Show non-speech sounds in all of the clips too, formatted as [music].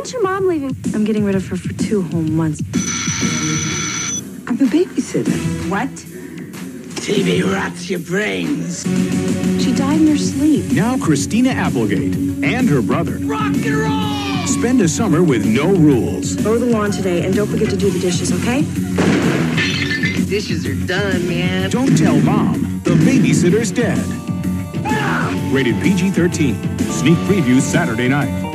When's your mom leaving? I'm getting rid of her for two whole months. I'm a babysitter. What? TV rots your brains. She died in her sleep. Now Christina Applegate and her brother Rock and roll! spend a summer with no rules. Mow the lawn today and don't forget to do the dishes, okay? Dishes are done, man. Don't tell mom the babysitter's dead. Rated PG 13. Sneak preview Saturday night.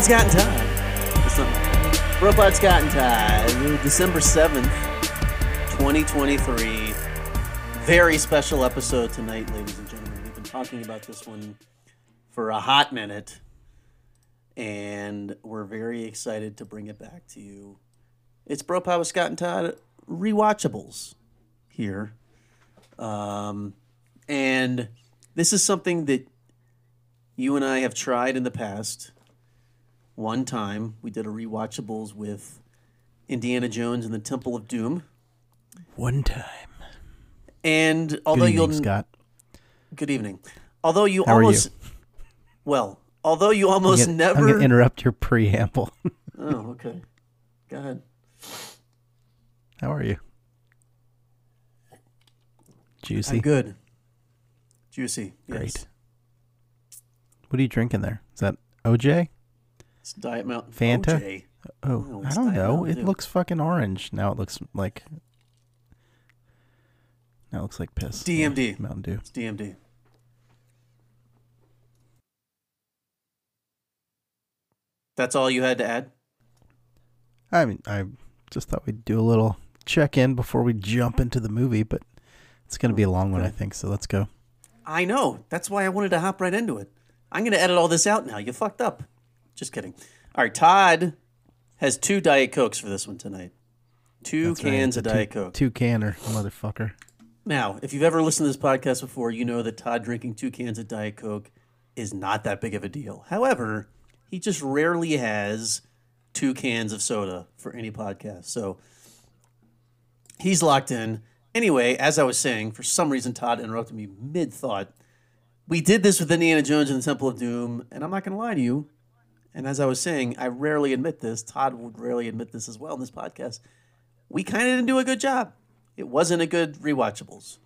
Robot's Got Time. Robot's Got Time. December 7th, 2023. Very special episode tonight, ladies and gentlemen. We've been talking about this one for a hot minute, and we're very excited to bring it back to you. It's Bro with Scott and Todd rewatchables here. Um, and this is something that you and I have tried in the past. One time we did a rewatchables with Indiana Jones and the Temple of Doom. One time. And although Good you'll evening, Scott. good evening. Although you How are you? almost well, although you almost I'm never going to interrupt your preamble. [laughs] Oh, okay. Go ahead. How are you? Juicy. I'm good. Juicy. Yes. Great. What are you drinking there? Is that OJ? It's Diet Mountain. Fanta? OJ. Oh, No, I it's don't Diet know. Mountain It Dew. looks fucking orange. Now it looks like. Now it looks like piss. DMD. Mountain Dew. It's DMD. That's all you had to add? I mean, I just thought we'd do a little check in before we jump into the movie, but it's going to be a long one, I think. So let's go. I know. That's why I wanted to hop right into it. I'm going to edit all this out now. You fucked up. Just kidding. All right, Todd has two Diet Cokes for this one tonight. Two That's cans the of two- Diet Coke. Two canner, motherfucker. Now, if you've ever listened to this podcast before, you know that Todd drinking two cans of Diet Coke is not that big of a deal. However, he just rarely has two cans of soda for any podcast. So he's locked in. Anyway, as I was saying, for some reason Todd interrupted me mid thought. We did this with Indiana Jones and the Temple of Doom, and I'm not going to lie to you. And as I was saying, I rarely admit this. Todd would rarely admit this as well in this podcast. We kind of didn't do a good job. It wasn't a good rewatchables.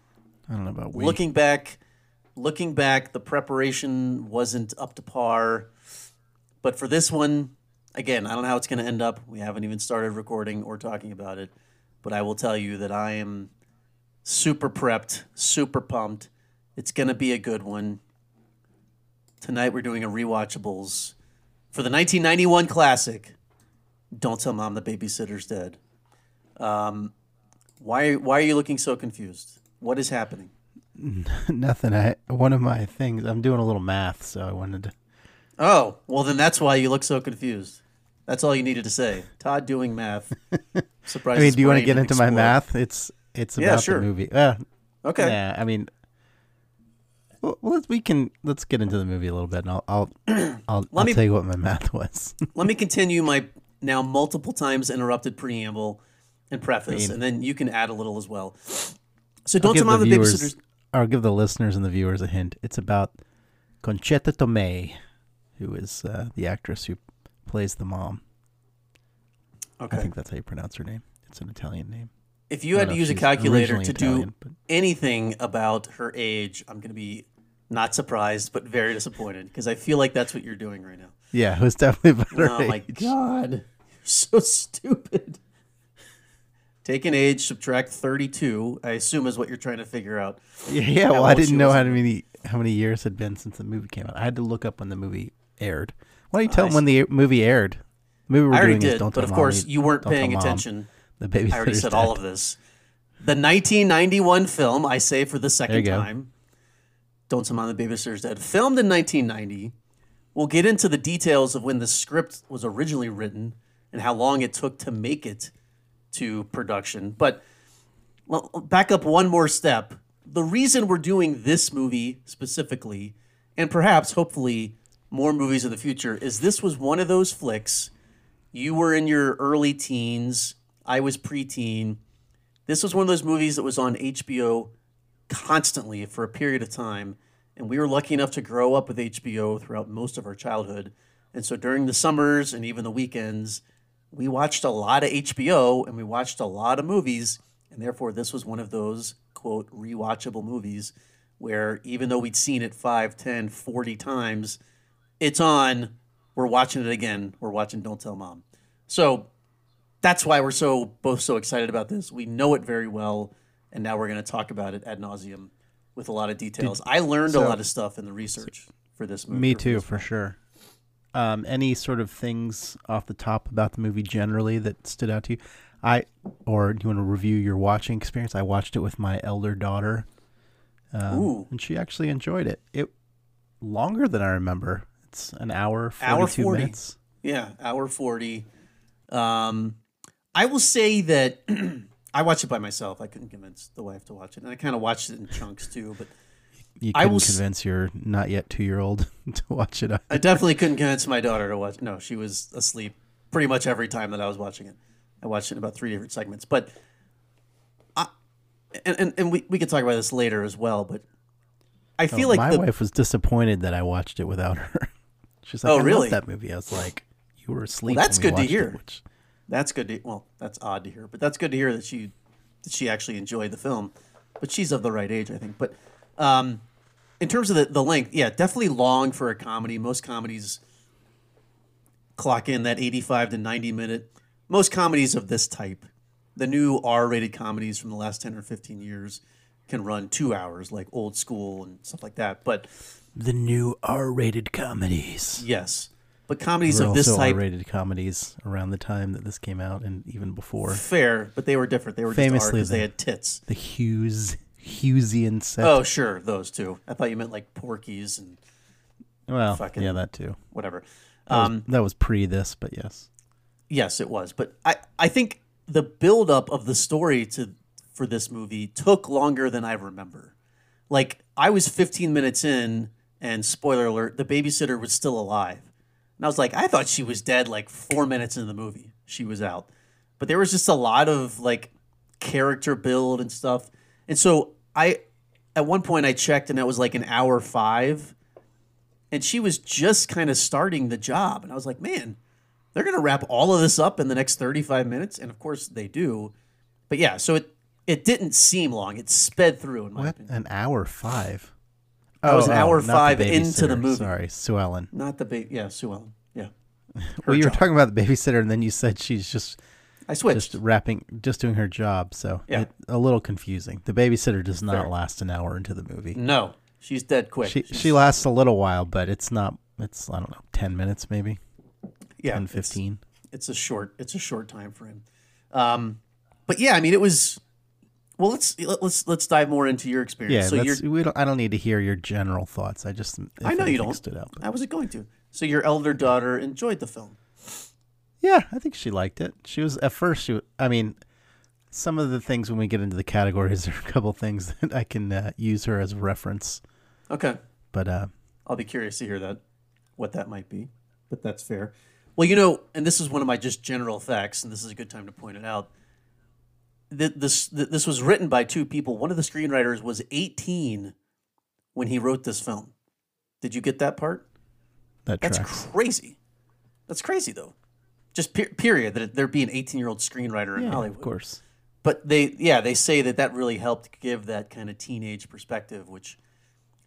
I don't know about we. Looking back, looking back, the preparation wasn't up to par. But for this one, again, I don't know how it's going to end up. We haven't even started recording or talking about it. But I will tell you that I am super prepped, super pumped. It's going to be a good one. Tonight we're doing a rewatchables for the 1991 classic. Don't tell mom the babysitter's dead. Um, why why are you looking so confused? What is happening? [laughs] Nothing. I one of my things. I'm doing a little math, so I wanted to. Oh, well then that's why you look so confused. That's all you needed to say. Todd doing math. [laughs] Surprise. I mean, do you want to get into my math? It's it's Yeah, about sure. the movie. Uh, Okay. Yeah, I mean, well, let's we can let's get into the movie a little bit, and I'll I'll [clears throat] I'll, I'll me- tell you what my math was. [laughs] Let me continue my now multiple times interrupted preamble and preface, and then you can add a little as well. So don't tell the the viewers, babysitters. I'll give the listeners and the viewers a hint. It's about Concetta Tomei, who is uh, the actress who plays the mom. Okay. I think that's how you pronounce her name. It's an Italian name. If you had to use a calculator to Italian, do but- anything about her age, I'm going to be not surprised, but very disappointed because I feel like that's what you're doing right now. Yeah, it was definitely [laughs] about her Oh my god, you're so stupid. Take an age, subtract 32. I assume is what you're trying to figure out. Yeah, yeah well, I didn't know how many how many years had been since the movie came out. I had to look up when the movie aired. Why don't you tell I them when the movie aired? The movie we're I already doing is did, but of course you weren't paying attention. The baby. I already said all of this. The 1991 film, I say for the second time, Don't Mom the Babysitter's Dead, filmed in 1990, We'll get into the details of when the script was originally written and how long it took to make it to production. But back up one more step. The reason we're doing this movie specifically, and perhaps hopefully more movies in the future, is this was one of those flicks. You were in your early teens, I was preteen. This was one of those movies that was on HBO constantly for a period of time. And we were lucky enough to grow up with HBO throughout most of our childhood. And so during the summers and even the weekends, we watched a lot of HBO and we watched a lot of movies. And therefore, this was one of those, quote, rewatchable movies where even though we'd seen it 5, 10, 40 times, it's on. We're watching it again. We're watching Don't Tell Mom. So that's why we're so both so excited about this. We know it very well, and now we're going to talk about it ad nauseum with a lot of details. I learned so- a lot of stuff in the research for this movie. Me too, for sure. Um, any sort of things off the top about the movie generally that stood out to you? I or do you want to review your watching experience? I watched it with my elder daughter, um, and she actually enjoyed it. It longer than I remember. It's an hour, Hour 40. minutes. Yeah, hour 40. Um, I will say that [clears throat] I watched it by myself. I couldn't convince the wife to watch it. And I kind of watched it in chunks too, but You I couldn't will s- convince your not yet two-year-old [laughs] to watch it. I definitely couldn't convince my daughter to watch. No, she was asleep pretty much every time that I was watching it. I watched it in about three different segments, but I, and, and, and we, we could talk about this later as well, but I feel oh, like my the, wife was disappointed that I watched it without her. [laughs] She's like, Oh, "I really? that movie." I was like, "You were asleep." that's when we good to watched it," hear. which- that's good to well that's odd to hear but that's good to hear that she that she actually enjoyed the film. But she's of the right age i think. But um in terms of the, the length yeah definitely long for a comedy. Most comedies clock in that 85 to 90 minute. Most comedies of this type the new r-rated comedies from the last 10 or 15 years can run two hours like old school and stuff like that. But the new R-rated comedies. yes but comedies of this type R-rated comedies around the time that this came out, and even before. fair but they were different they were Famously just because they had tits The Hughes Hughesian set. Oh, sure, those two. I thought you meant like Porky's and well, fucking- yeah, that too. whatever. That, was, Um, that was pre this, but yes. yes, it was, but I I think the build up of the story to for this movie took longer than I remember. Like I was 15 minutes in, and spoiler alert, the babysitter was still alive, and I was like, I thought she was dead. Like four minutes into the movie, she was out, but there was just a lot of like character build and stuff, and so I at one point I checked, and that was like an hour five. and she was just kind of starting the job and i was like man they're going to wrap all of this up in the next 35 minutes and of course they do but yeah so it it didn't seem long it sped through in my What? opinion An hour five? That was an hour not the five into the movie. Sorry, Sue Ellen. not the baby. yeah sue ellen yeah [laughs] Well, you were talking about the babysitter, and then you said she's just i switched just wrapping, just doing her job. So Yeah. it, a little confusing. The babysitter does not Fair. last an hour into the movie. no she's dead quick She She's- she lasts a little while, but it's not. It's I don't know, ten minutes maybe, yeah 10, it's- 15. it's a short it's a short time frame um but yeah i mean it was well let's let- let's let's dive more into your experience Yeah, so you're we don't. I don't need to hear your general thoughts. I just. i know you don't Stood out. but- i wasn't going to so your elder daughter enjoyed the film Yeah, I think she liked it. She was at first. She, I mean, some of the things when we get into the categories, [laughs] there are a couple things that I can uh, use her as a reference. okay But uh, I'll be curious to hear that, what that might be, but that's fair. Well, you know, and this is one of my just general facts, and this is a good time to point it out. Th- This th- this was written by two people. One of the screenwriters was 18 when he wrote this film. Did you get that part? that That's tracks. crazy. That's crazy though. Just per- period that there be an 18 year old screenwriter in yeah, Hollywood. of course. But they, yeah, they say that that really helped give that kind of teenage perspective, which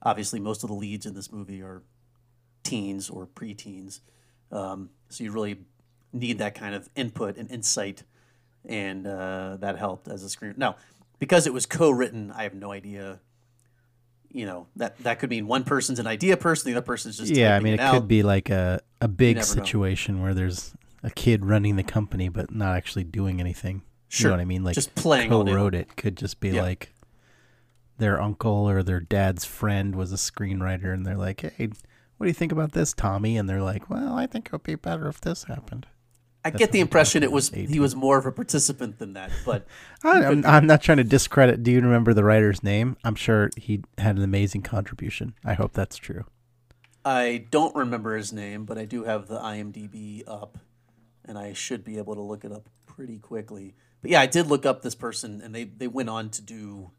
obviously most of the leads in this movie are teens or preteens. Um, so you really need that kind of input and insight, and uh, that helped as a screen. Now, because it was co-written, I have no idea. You know that that could mean one person's an idea person, the other person's just Yeah, I mean, it, it could be like a a big never know. situation where there's a kid running the company but not actually doing anything. You Sure. know what I mean? Like Just playing co-wrote it. Could just be Yeah. like their uncle or their dad's friend was a screenwriter, and they're like, "Hey, what do you think about this, Tommy? And they're like, well, I think it would be better if this happened. I get the impression it was he was more of a participant than that, but [laughs] I, I'm, I'm not trying to discredit. Do you remember the writer's name? I'm sure he had an amazing contribution. I hope that's true. I don't remember his name, but I do have the IMDb up, and I should be able to look it up pretty quickly. But yeah, I did look up this person, and they they went on to do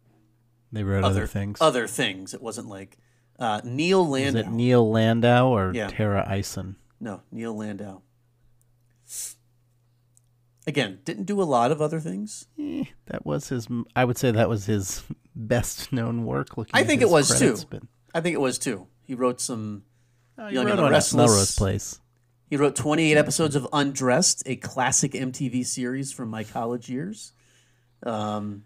They wrote other, other, things. Other things. It wasn't like uh, Neil Is Landau. it Neil Landau or Yeah. Tara Ison? no, Neil Landau. Again, didn't do a lot of other things. Eh, that was his. I would say that was his [laughs] best known work. Looking, I at think it was credits, too. But I think it was too. He wrote some. oh, Young wrote and the Restless. Melrose Place. He wrote 28 episodes of Undressed, a classic MTV series from my college years. Um,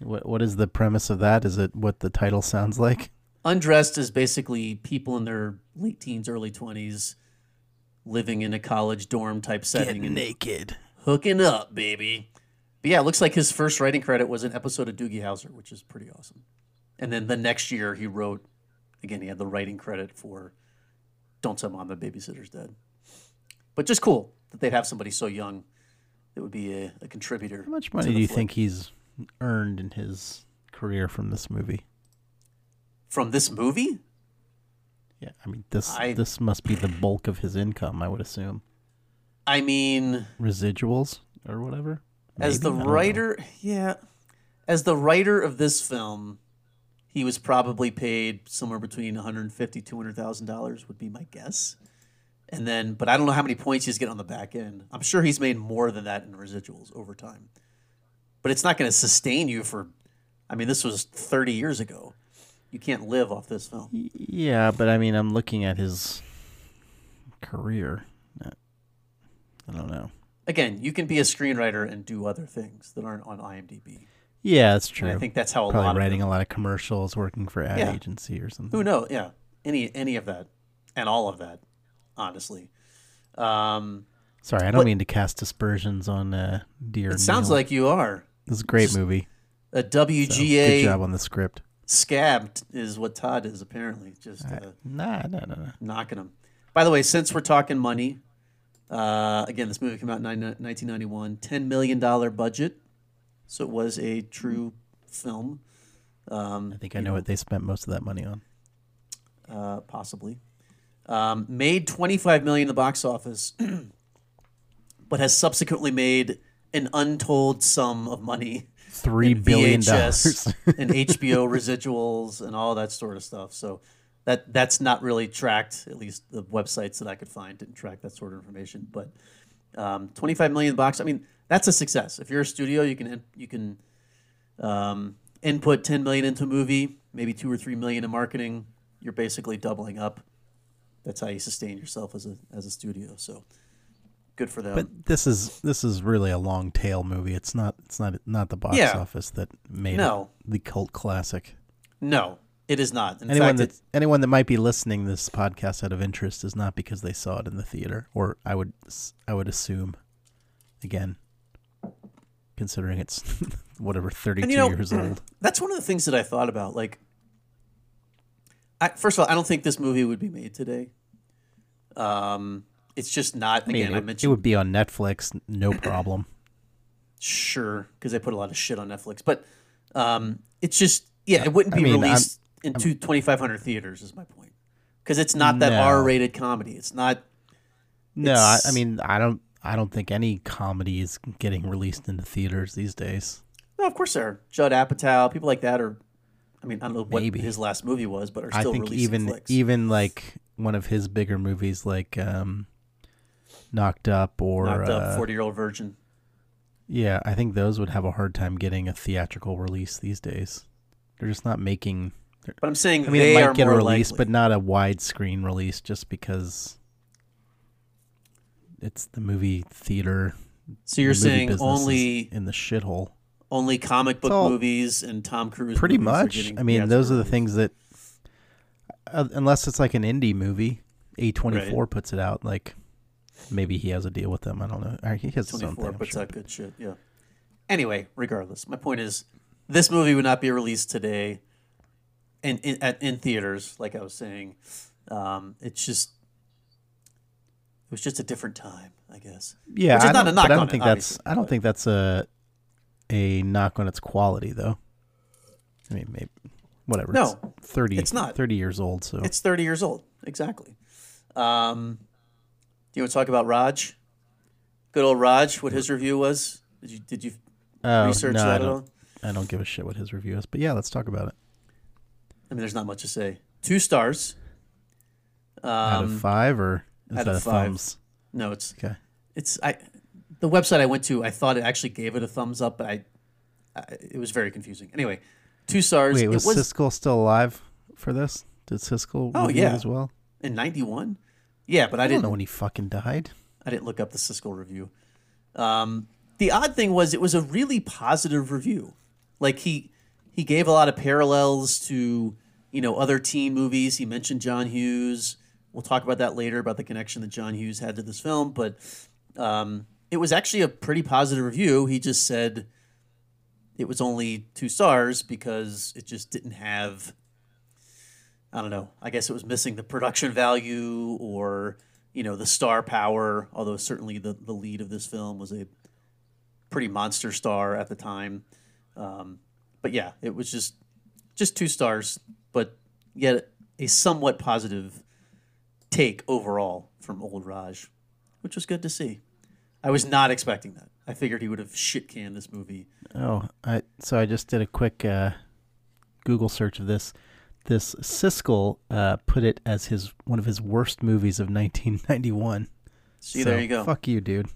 What What is the premise of that? Is it what the title sounds like? Undressed is basically people in their late teens, early 20s living in a college dorm type setting and naked. Hooking up, baby. But yeah, it looks like his first writing credit was an episode of Doogie Howser, which is pretty awesome. And then the next year he wrote, again, he had the writing credit for Don't Tell Mom the Babysitter's Dead. But just cool that they'd have somebody so young that would be a, a contributor. How much money do you flick. think he's earned in his career from this movie? From this movie? Yeah, I mean this I- this must be the bulk of his income, I would assume. I mean, Residuals or whatever. as the Maybe? Know. writer, yeah, as the writer of this film, he was probably paid somewhere between 150 200,000 dollars would be my guess. And then, but I don't know how many points he's getting on the back end. I'm sure he's made more than that in residuals over time. But it's not going to sustain you for. I mean, this was 30 years ago. You can't live off this film. Yeah, but I mean, I'm looking at his career. Uh, I don't know. Again, you can be a screenwriter and do other things that aren't on IMDb. Yeah, that's true. And I think that's how a Probably lot of writing them- a lot of commercials, working for ad Yeah. agency or something. Who knows? Yeah, any any of that, and all of that, honestly. Um, Sorry, I don't mean to cast aspersions on uh, Dear. it sounds like you are this is a great just movie. a So, good WGA job on the script. scabbed is what Todd is apparently just I- uh, nah, no, no, no. knocking him. By the way, since we're talking money, uh, again, this movie came out in 1991, $10 million budget. So it was a true film. Um, I think I you know what they spent most of that money on. uh, possibly. Um, made 25 million in the box office, [clears throat] but has subsequently made an untold sum of money. Three billion in VHS dollars. and HBO residuals and all that sort of stuff. So that that's not really tracked. At least the websites that I could find didn't track that sort of information. But um, 25 million box. I mean, that's a success. If you're a studio, you can you can um, input 10 million into a movie, maybe two or three million in marketing. You're basically doubling up. That's how you sustain yourself as a as a studio. So good for them. But this is this is really a long tail movie. It's not it's not not the box Yeah. office that made No. it the cult classic. no, it is not. In anyone fact, that anyone that might be listening to this podcast out of interest is not because they saw it in the theater, or I would I would assume, again, considering it's [laughs] whatever thirty two you know, years old. [clears throat] that's one of the things that I thought about. Like, I, first of all, I don't think this movie would be made today. Um, it's just not. I mean, again, I it, it would be on Netflix, no problem. [clears throat] sure because they put a lot of shit on Netflix, but um, it's just yeah, it wouldn't I be mean, I'm- released in twenty five hundred theaters. Is my point because it's not that No. R rated comedy. It's not. No, I, I mean I don't I don't think any comedy is getting released into theaters these days. No, of course there are Judd Apatow, people like that are. I mean, I don't know what Maybe. his last movie was, but are I think even flicks. even like one of his bigger movies like um, Knocked Up or knocked uh, up forty year old virgin. Yeah, I think those would have a hard time getting a theatrical release these days. They're just not making. But I'm saying I mean, they it might get a release, likely. but not a widescreen release, just because it's the movie theater. So you're saying only in the shithole. only comic book movies and Tom Cruise Pretty much. I mean, those are the things that, uh, unless it's like an indie movie, A twenty four Right. puts it out. Like maybe he has a deal with them. I don't know. Or He has his own 24 thing. I'm puts sure. out good shit. Yeah. Anyway, regardless, my point is, this movie would not be released today, in in, at, in theaters, like I was saying, Um, it's just it was just a different time, I guess. Yeah, I not don't, a knock I don't on it, think that's I don't but- think that's a a knock on its quality though. I mean, maybe whatever. No, it's 30 it's not. 30 years old, so It's 30 years old. Exactly. Um, do you want to talk about Raj? Good old Raj, what his review was? Did you did you oh, research no, that I at all? I don't give a shit what his review is. But yeah, let's talk about it. I mean, there's not much to say. Two stars. Out Um, of 5 or is out that of a five. thumbs? no, it's Okay. it's I. The website I went to, I thought it actually gave it a thumbs up, but I, I it was very confusing. Anyway, two stars. Wait, it was, was Siskel still alive for this? Did Siskel Oh, yeah. as well? in '91. Yeah, but I, I didn't know when he fucking died. I didn't look up the Siskel review. Um, the odd thing was it was a really positive review. Like he he gave a lot of parallels to you know other teen movies. He mentioned John Hughes. We'll talk about that later about the connection that John Hughes had to this film, but um, it was actually a pretty positive review. He just said it was only two stars because it just didn't have I don't know. I guess it was missing the production value or, you know, the star power, although certainly the, the lead of this film was a pretty monster star at the time. Um, but yeah, it was just just two stars, but yet a somewhat positive take overall from old Raj, which was good to see. I was not expecting that. I figured he would have shit canned this movie. Oh, I so I just did a quick uh, Google search of this. This Siskel uh, put it as his one of his worst movies of 1991. See, So, there you go. Fuck you, dude.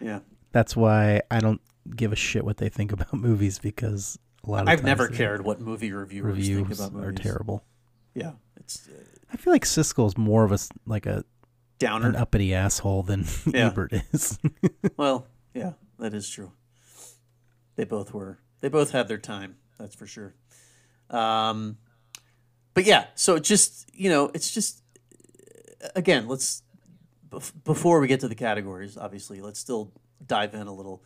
Yeah. That's why I don't give a shit what they think about [laughs] movies because a lot I've never cared what movie reviewers think Reviews about movies. are terrible. Yeah, it's uh, I feel like Siskel's more of a like a downer. an uppity asshole than [laughs] Yeah. Ebert is. [laughs] Well, yeah, that is true. They both were. They both had their time. That's for sure. Um, but yeah, so it's just you know, it's just again, let's before we get to the categories, obviously, let's still dive in a little.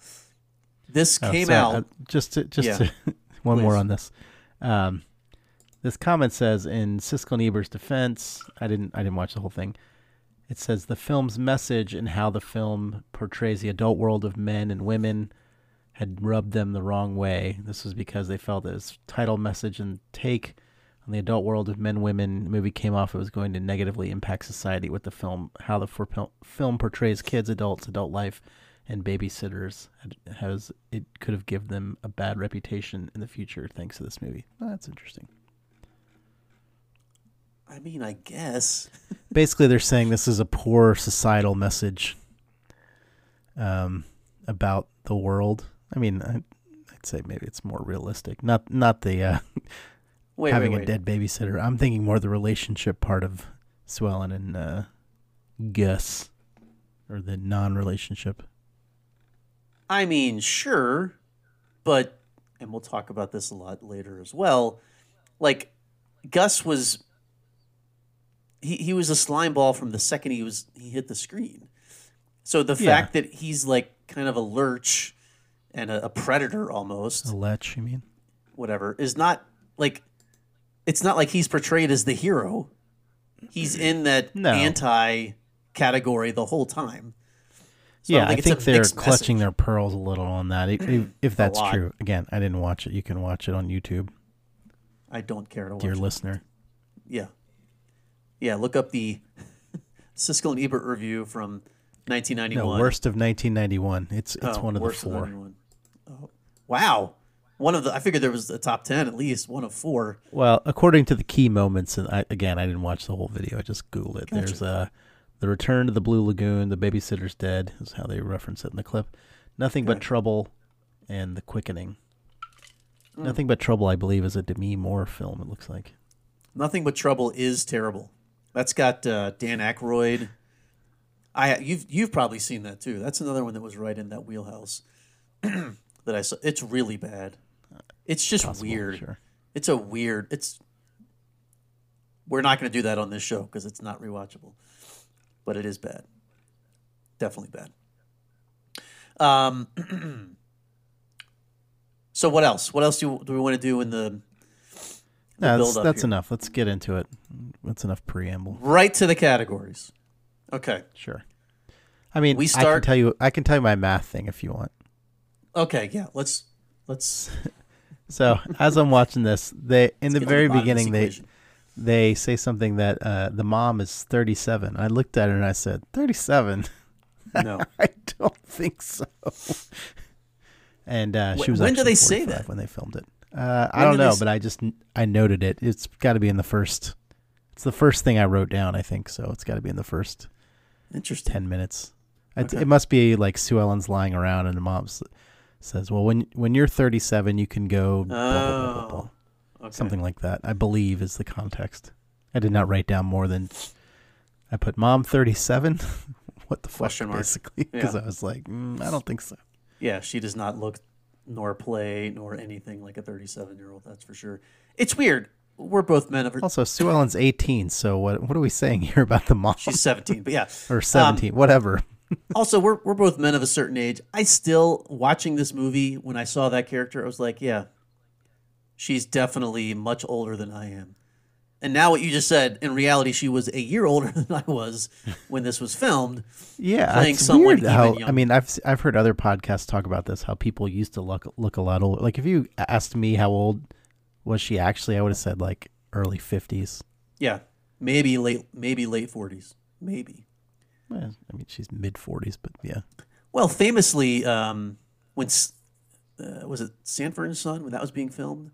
This Oh, came sorry, out. uh, just to, just Yeah. to, [laughs] one more on this. Um, this comment says in Siskel and Ebert's defense, I didn't I didn't watch the whole thing. It says the film's message and how the film portrays the adult world of men and women had rubbed them the wrong way. This was because they felt that its title message and take on the adult world of men women movie came off it was going to negatively impact society with the film how the for, film portrays kids adults adult life and babysitters has it could have given them a bad reputation in the future thanks to this movie Oh, that's interesting I mean, I guess. [laughs] basically they're saying this is a poor societal message um, about the world i mean I, i'd say maybe it's more realistic not not the uh, [laughs] Wait, having wait, a dead babysitter. I'm thinking more the relationship part of Sue Ellen and uh, Gus, or the non-relationship. I mean, sure, but and we'll talk about this a lot later as well. Like Gus was he, he was a slime ball from the second he was he hit the screen. So the Yeah. fact that he's like kind of a lurch and a, a predator almost, A lech, you mean? whatever, is not like it's not like he's portrayed as the hero. He's in that No. anti category the whole time. So yeah, don't I think they're clutching message. their pearls a little on that. If, if, [clears throat] that's true, again, I didn't watch it. You can watch it on YouTube, I don't care to watch dear it. listener. Yeah. Yeah, look up the [laughs] Siskel and Ebert review from 1991. No, worst of 1991. It's it's Oh, one of the four. 91. Oh, wow. One of the I figured there was a top 10 at least, one of four. Well, according to the key moments, and I, again, I didn't watch the whole video. I just googled it. There's uh, the return to the Blue Lagoon. The babysitter's dead. Is how they reference it in the clip. Nothing but trouble, and the quickening. Hmm. Nothing but trouble. I believe is a Demi Moore film. It looks like. Nothing but trouble is terrible. That's got uh, Dan Aykroyd. I you've you've probably seen that too. That's another one that was right in that wheelhouse [clears throat] that I saw. It's really bad. It's just Possible, weird. sure. It's a weird. It's. We're not going to do that on this show because it's not rewatchable, but it is bad. Definitely bad. Um. [clears throat] so what else? What else do do we want to do in the the No, that's, that's here. enough. Let's get into it. That's enough preamble. Right to the categories. Okay. Sure. I mean, We I can start- tell you. I can tell you my math thing if you want. Okay. Yeah. Let's let's [laughs] So as I'm watching this, they in the very beginning they equation. They say something that uh, the mom is 37. I looked at her and I said, 37. no. [laughs] I don't think so. And uh, she was. when do they say that? when they filmed it? Uh, I don't know, but I just I noted it. It's got to be in the first. It's the first thing I wrote down. I think so. It's got to be in the first Interesting. ten minutes. It, Okay. it must be like Sue Ellen's lying around, and the mom says, "Well, when when you're 37, you can go blah, blah, blah, blah." Oh. Okay. something like that. I believe is the context. I did not write down more than I put mom 37. [laughs] what the fuck, basically, [laughs] because Yeah. I was like, mm, I don't think so. Yeah, she does not look nor play nor anything like a 37 year old. That's for sure. It's weird. We're both men of her. Also, Sue Ellen's 18, so what what are we saying here [laughs] about the mom? She's 17, but yeah. or 17, whatever. also, we're we're both men of a certain age. I still watching this movie when I saw that character, I was like, yeah, she's definitely much older than I am. And now what you just said, in reality, she was a year [laughs] older than I was when this was filmed. Yeah, playing someone how I mean I've I've heard other podcasts talk about this how people used to look look a lot older. Like if you asked me how old was she actually, I would have said like early 50s. Yeah, maybe late, maybe late 40s, maybe. Eh, I mean she's mid 40s, but yeah. Well, famously, um, when uh, was it Sanford and Son when that was being filmed,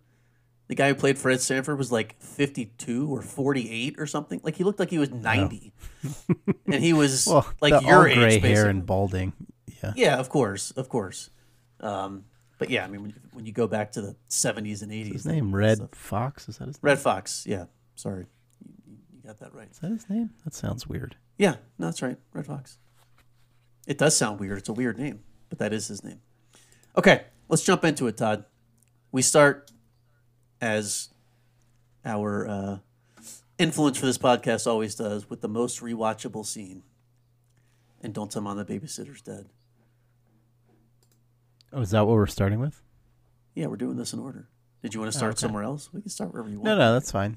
the guy who played Fred Sanford was like fifty-two or forty-eight or something. Like he looked like he was ninety, and he was [laughs] Well, like your all age, gray hair basically. and balding. Yeah. Yeah, of course, of course. Um, but yeah, I mean, when you, when you go back to the seventies and eighties, His name Redd Foxx, is that his name? Redd Foxx. Yeah, sorry, you, you got that right. Is that his name? That sounds weird. Yeah, no, that's right. Redd Foxx. It does sound weird. It's a weird name, but that is his name. Okay, let's jump into it, Todd. We start as our uh, influence for this podcast always does with the most rewatchable scene. And don't tell mom the babysitter's dead. Oh, is that what we're starting with? Yeah, we're doing this in order. Did you want to start okay. somewhere else? We can start wherever you want. No, no, that's fine.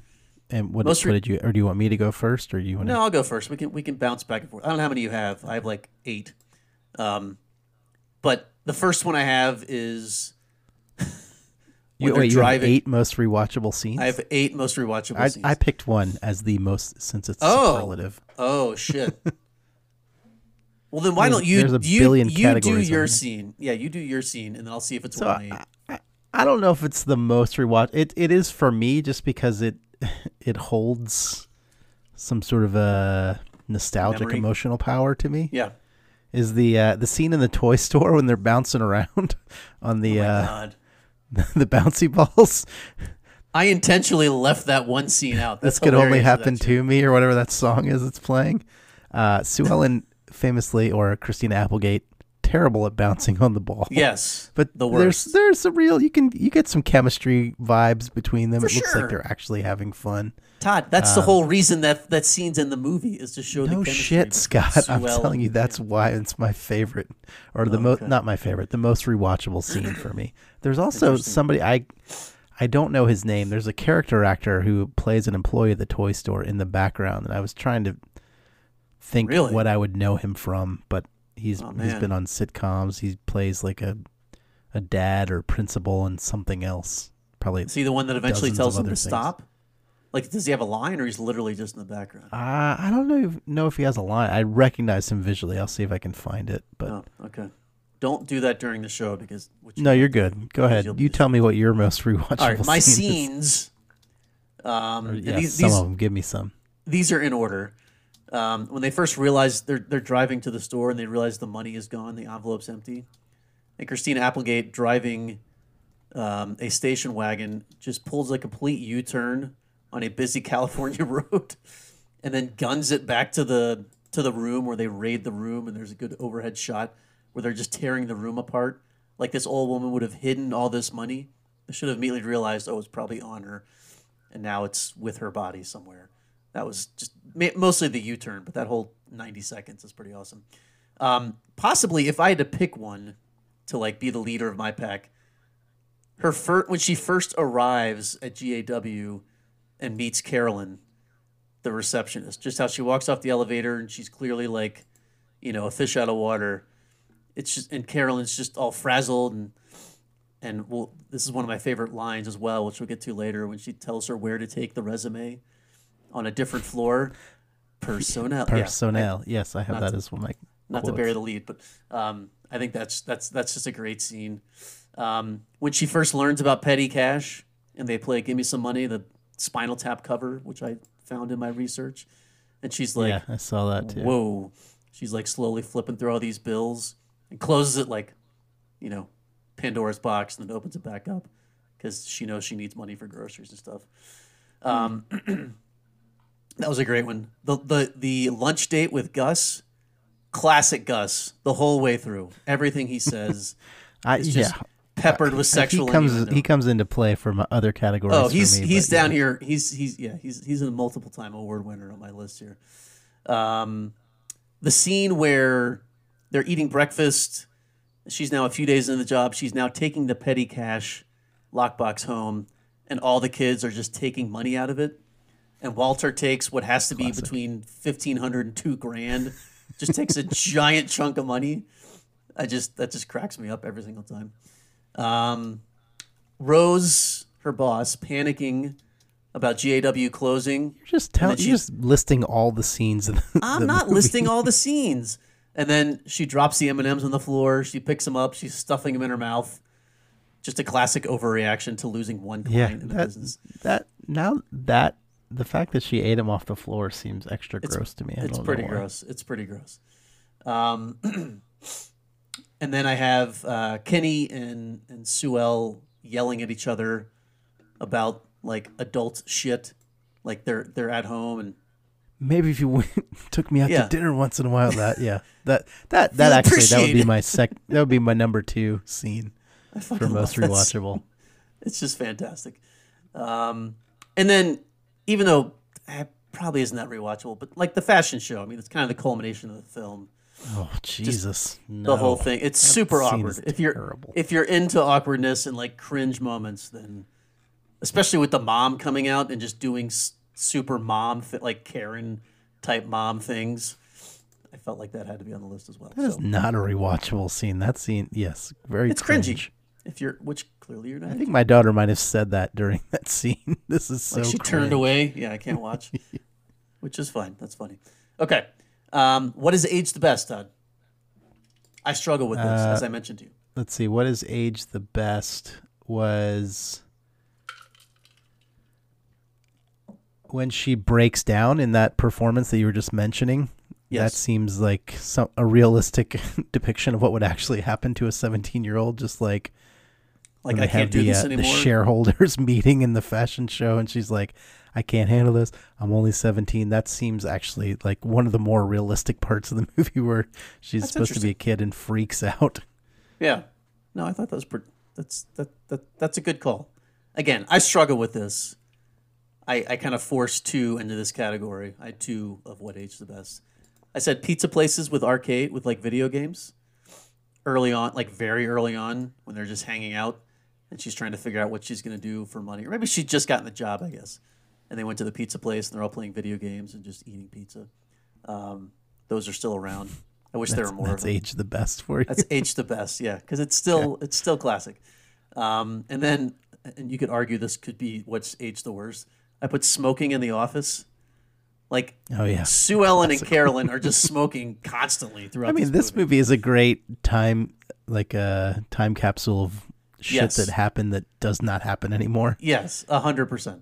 And what, Most what did you, or do you want me to go first, or do you want No, I'll go first. We can we can bounce back and forth. I don't know how many you have. I have like eight. Um, but the first one I have is you, wait, you have eight most rewatchable scenes? I have eight most rewatchable I, scenes. I picked one as the most since it's Oh. superlative. oh shit. [laughs] well, then why There's- don't you there's a you, billion you do categories on your scene? Yeah, you do your scene, and then I'll see if it's So one I. I, I don't know if it's the most rewatch. It it is for me just because it [laughs] it holds some sort of a nostalgic Memory. emotional power to me. Yeah. Is the uh, the scene in the toy store [laughs] when they're bouncing around on the Oh uh, god. [laughs] the bouncy balls? I intentionally left that one scene out. That's this could only happen to me or whatever that song is that's playing. Uh, Sue Ellen famously or Christina Applegate terrible at bouncing on the ball. Yes, [laughs] But the there's worst. there's some real you can you get some chemistry vibes between them. For it looks sure. like they're actually having fun. Todd, that's the whole reason that that scene's in the movie is to show the Um, No shit, Scott. I'm telling you, that's why it's my favorite, or the most Okay. not my favorite, the most rewatchable scene for me. There's also somebody I I don't know his name. There's a character actor who plays an employee at the toy store in the background, and I was trying to think Really? what I would know him from, but he's Oh, he's been on sitcoms. He plays like a a dad or principal and something else. Probably Is he the one that eventually tells him to things. stop? Like, does he have a line, or he's literally just in the background? Uh, I don't know if, know if he has a line. I recognize him visually. I'll see if I can find it. But Oh, okay. Don't do that during the show because. No, you're good. Go ahead. you'll- tell me what your most rewatchable. All right, my scene scenes. Um, Yeah, these, some these, of them. Give me some. these are in order. Um, when they first realize they're they're driving to the store and they realize the money is gone, the envelope's empty, and Christina Applegate driving um, a station wagon just pulls a complete U turn on a busy [laughs] California road, and then guns it back to the to the room where they raid the room, and there's a good overhead shot where they're just tearing the room apart. Like this old woman would have hidden all this money. They should have immediately realized, oh, it's probably on her, and now it's with her body somewhere. That was just mostly the U turn, but that whole 90 seconds is pretty awesome. Um, possibly, if I had to pick one to like be the leader of my pack, her first when she first arrives at GAW and meets Carolyn, the receptionist. Just how she walks off the elevator and she's clearly like, you know, a fish out of water. It's just and Carolyn's just all frazzled and and well, this is one of my favorite lines as well, which we'll get to later when she tells her where to take the resume on a different floor. Personnel. yeah, I- Personnel. yes, I have that to- as one of my. not to quotes. bury the lead, but um, I think that's that's that's just a great scene. Um, when she first learns about petty cash and they play "Give Me Some Money," the Spinal Tap cover, which I found in my research, and she's like, yeah, I saw that too. "Whoa!" She's like slowly flipping through all these bills and closes it like, you know, Pandora's box, and then opens it back up because she knows she needs money for groceries and stuff. Um, [clears throat] that was a great one. The the the lunch date with Gus, classic Gus, the whole way through. Everything he says [laughs] I, is yeah, just peppered with sexual he comes innuendo. he comes into play from other categories. Oh, he's me, he's but down yeah. here. He's he's yeah he's he's a multiple time award winner on my list here. Um, the scene where they're eating breakfast. She's now a few days into the job. She's now taking the petty cash lockbox home, and all the kids are just taking money out of it. And Walter takes what has to be between fifteen hundred and two grand. Just takes a [laughs] giant chunk of money. I just that just cracks me up every single time. Um, Rose, her boss, panicking about GAW closing. You're just telling. You're just listing all the scenes. In the, [laughs] I'm the not movie. listing all the [laughs] scenes. And then she drops the M and M's on the floor. She picks them up. She's stuffing them in her mouth. Just a classic overreaction to losing one Yeah, client in the that business. that now that the fact that she ate them off the floor seems extra It's- gross to me. I It's pretty gross. It's pretty gross. Um, [clears throat] and then I have uh, Kenny and and Sue yelling at each other about like adult shit. Like they're they're at home and Maybe if you went, [laughs] took me out Yeah. to dinner once in a while, that yeah, that [laughs] that that actually that would be my sec. That would be my number two scene for most rewatchable. [laughs] It's just fantastic. Um, and then, even though it probably isn't that rewatchable, but like the fashion show, I mean, it's kind of the culmination of the film. Oh Jesus! The whole thing, it's That super awkward. If you're terrible. if you're into awkwardness and like cringe moments, then especially with the mom coming out and just doing s- super mom, th- like Karen type mom things, I felt like that had to be on the list as well. That is So not a rewatchable scene. That scene, yes, very. it's cringe. cringy. If you're, which clearly you're not. I think my daughter might have said that during [laughs] that scene. [laughs] This is so. Like she turned away. Yeah, I can't watch. [laughs] Which is fine. That's funny. Okay. Um, what is age the best, Todd? I struggle with this, Uh, as I mentioned to you. Let's see. What is age the best? Was when she breaks down in that performance that you were just mentioning. That seems like some a realistic [laughs] depiction of what would actually happen to a 17 year old. Just like Like I can't do the, this uh, the anymore. shareholders [laughs] meeting in the fashion show, and she's like, "I can't handle this. I'm only 17." That seems actually like one of the more realistic parts of the [laughs] movie, where she's That's supposed to be a kid and freaks out. Yeah. No, I thought that was pretty. That's that that that's a good call. Again, I struggle with this. I I kind of forced two into this category. I had two of what age the best. I said pizza places with arcade with like video games. Early on, like very early on, when they're just hanging out, and she's trying to figure out what she's going to do for money, or maybe she just gotten the job, I guess. And they went to the pizza place, and they're all playing video games and just eating pizza. Um, those are still around. I wish there were more. that's of them. age the best for you. That's age the best, yeah, because it's still it's still classic. Um, and then, and you could argue this could be what's age the worst. I put smoking in the office. Like oh yeah. Sue Ellen and Carolyn are just [laughs] smoking constantly throughout. I mean, this movie is a great time, like a time capsule of shit Yes. that happened that does not happen anymore. Yes, a hundred percent.